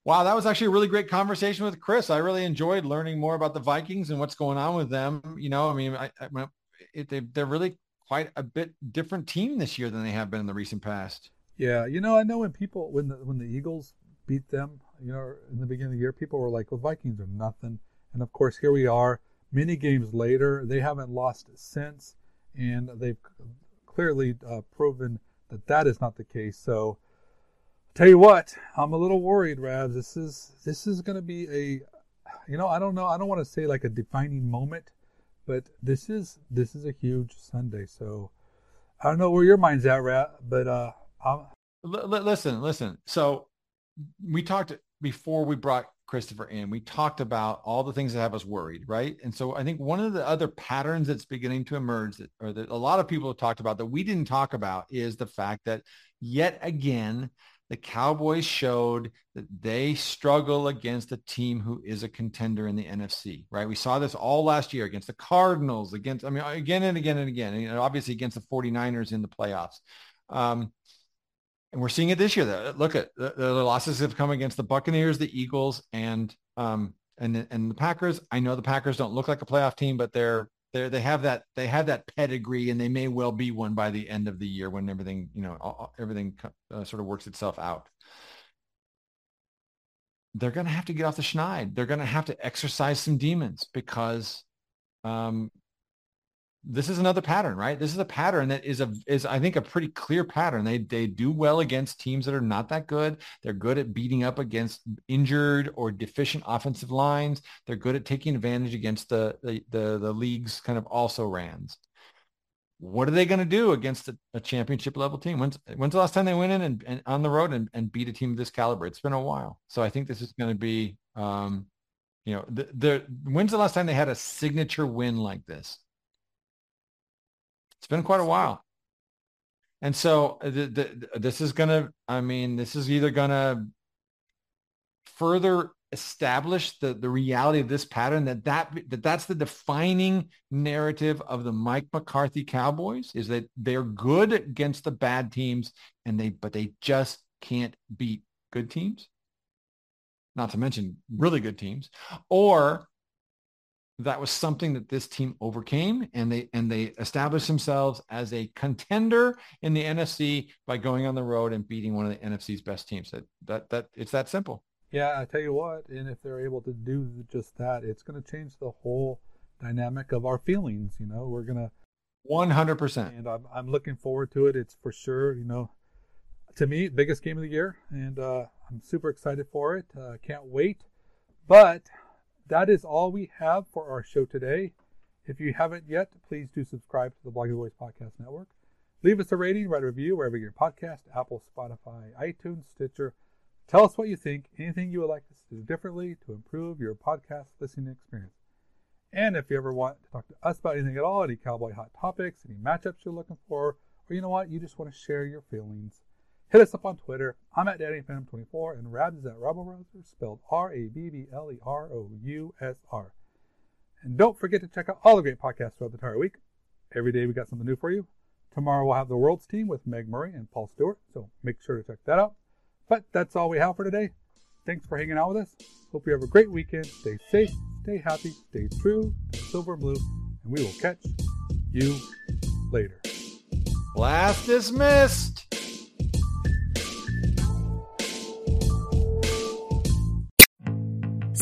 Wow, that was actually a really great conversation with Chris. I really enjoyed learning more about the Vikings and what's going on with them. You know, I mean, I, I, it, they, they're really quite a bit different team this year than they have been in the recent past. Yeah, you know, I know when people when the when the Eagles beat them. You know, in the beginning of the year, people were like, "Well, Vikings are nothing," and of course, here we are, many games later. They haven't lost since, and they've clearly uh, proven that that is not the case. So, tell you what, I'm a little worried, Rabs. This is this is going to be a, you know, I don't know, I don't want to say like a defining moment, but this is this is a huge Sunday. So, I don't know where your mind's at, Rab, but uh, L- listen, listen. So, we talked before we brought Christopher in. We talked about all the things that have us worried, right? And so I think one of the other patterns that's beginning to emerge that, or that a lot of people have talked about that we didn't talk about is the fact that yet again, the Cowboys showed that they struggle against a team who is a contender in the NFC, right? We saw this all last year against the Cardinals, against, I mean, again and again and again, and obviously against the 49ers in the playoffs. Um, and we're seeing it this year. Look at the, the, losses have come against the Buccaneers, the Eagles, and um and and the Packers. I know the Packers don't look like a playoff team, but they're they they have that they have that pedigree, and they may well be one by the end of the year when everything you know everything uh, sort of works itself out. They're going to have to get off the schneid. They're going to have to exercise some demons because um, this is another pattern, right? This is a pattern that is a is I think a pretty clear pattern. They they do well against teams that are not that good. They're good at beating up against injured or deficient offensive lines. They're good at taking advantage against the the the, the league's kind of also rans. What are they going to do against a, a, championship level team? When's when's the last time they went in and, and on the road and, and beat a team of this caliber? It's been a while. So I think this is going to be um, you know, the, the when's the last time they had a signature win like this? It's been quite a while. And so uh, the, the, this is going to, I mean, this is either going to further establish the, the reality of this pattern that, that that that's the defining narrative of the Mike McCarthy Cowboys is that they're good against the bad teams and they but they just can't beat good teams not to mention really good teams or that was something that this team overcame and they and they established themselves as a contender in the NFC by going on the road and beating one of the NFC's best teams. That that that it's that simple. Yeah, I tell you what, and if they're able to do just that, it's going to change the whole dynamic of our feelings, you know. We're going to 100%. And I'm I'm looking forward to it. It's for sure, you know, to me, biggest game of the year and uh, I'm super excited for it. Uh, can't wait. But that is all we have for our show today. If you haven't yet, please do subscribe to the Blogging Boys Podcast Network. Leave us a rating, write a review wherever you your podcast, Apple, Spotify, iTunes, Stitcher. Tell us what you think, anything you would like us to do differently to improve your podcast listening experience. And if you ever want to talk to us about anything at all, any cowboy hot topics, any matchups you're looking for, or you know what, you just want to share your feelings, Hit us up on Twitter. I'm at DannyPhantom24 and Rabs is at Rabblerousr, spelled R-A-B-B-L-E-R-O-U-S-R. And don't forget to check out all the great podcasts throughout the entire week. Every day we got something new for you. Tomorrow we'll have the World's Team with Meg Murray and Paul Stewart, so make sure to check that out. But that's all we have for today. Thanks for hanging out with us. Hope you have a great weekend. Stay safe, stay happy, stay true silver and blue, and we will catch you later. Blast dismissed.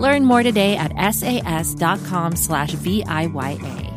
Learn more today at sas.com slash VIYA.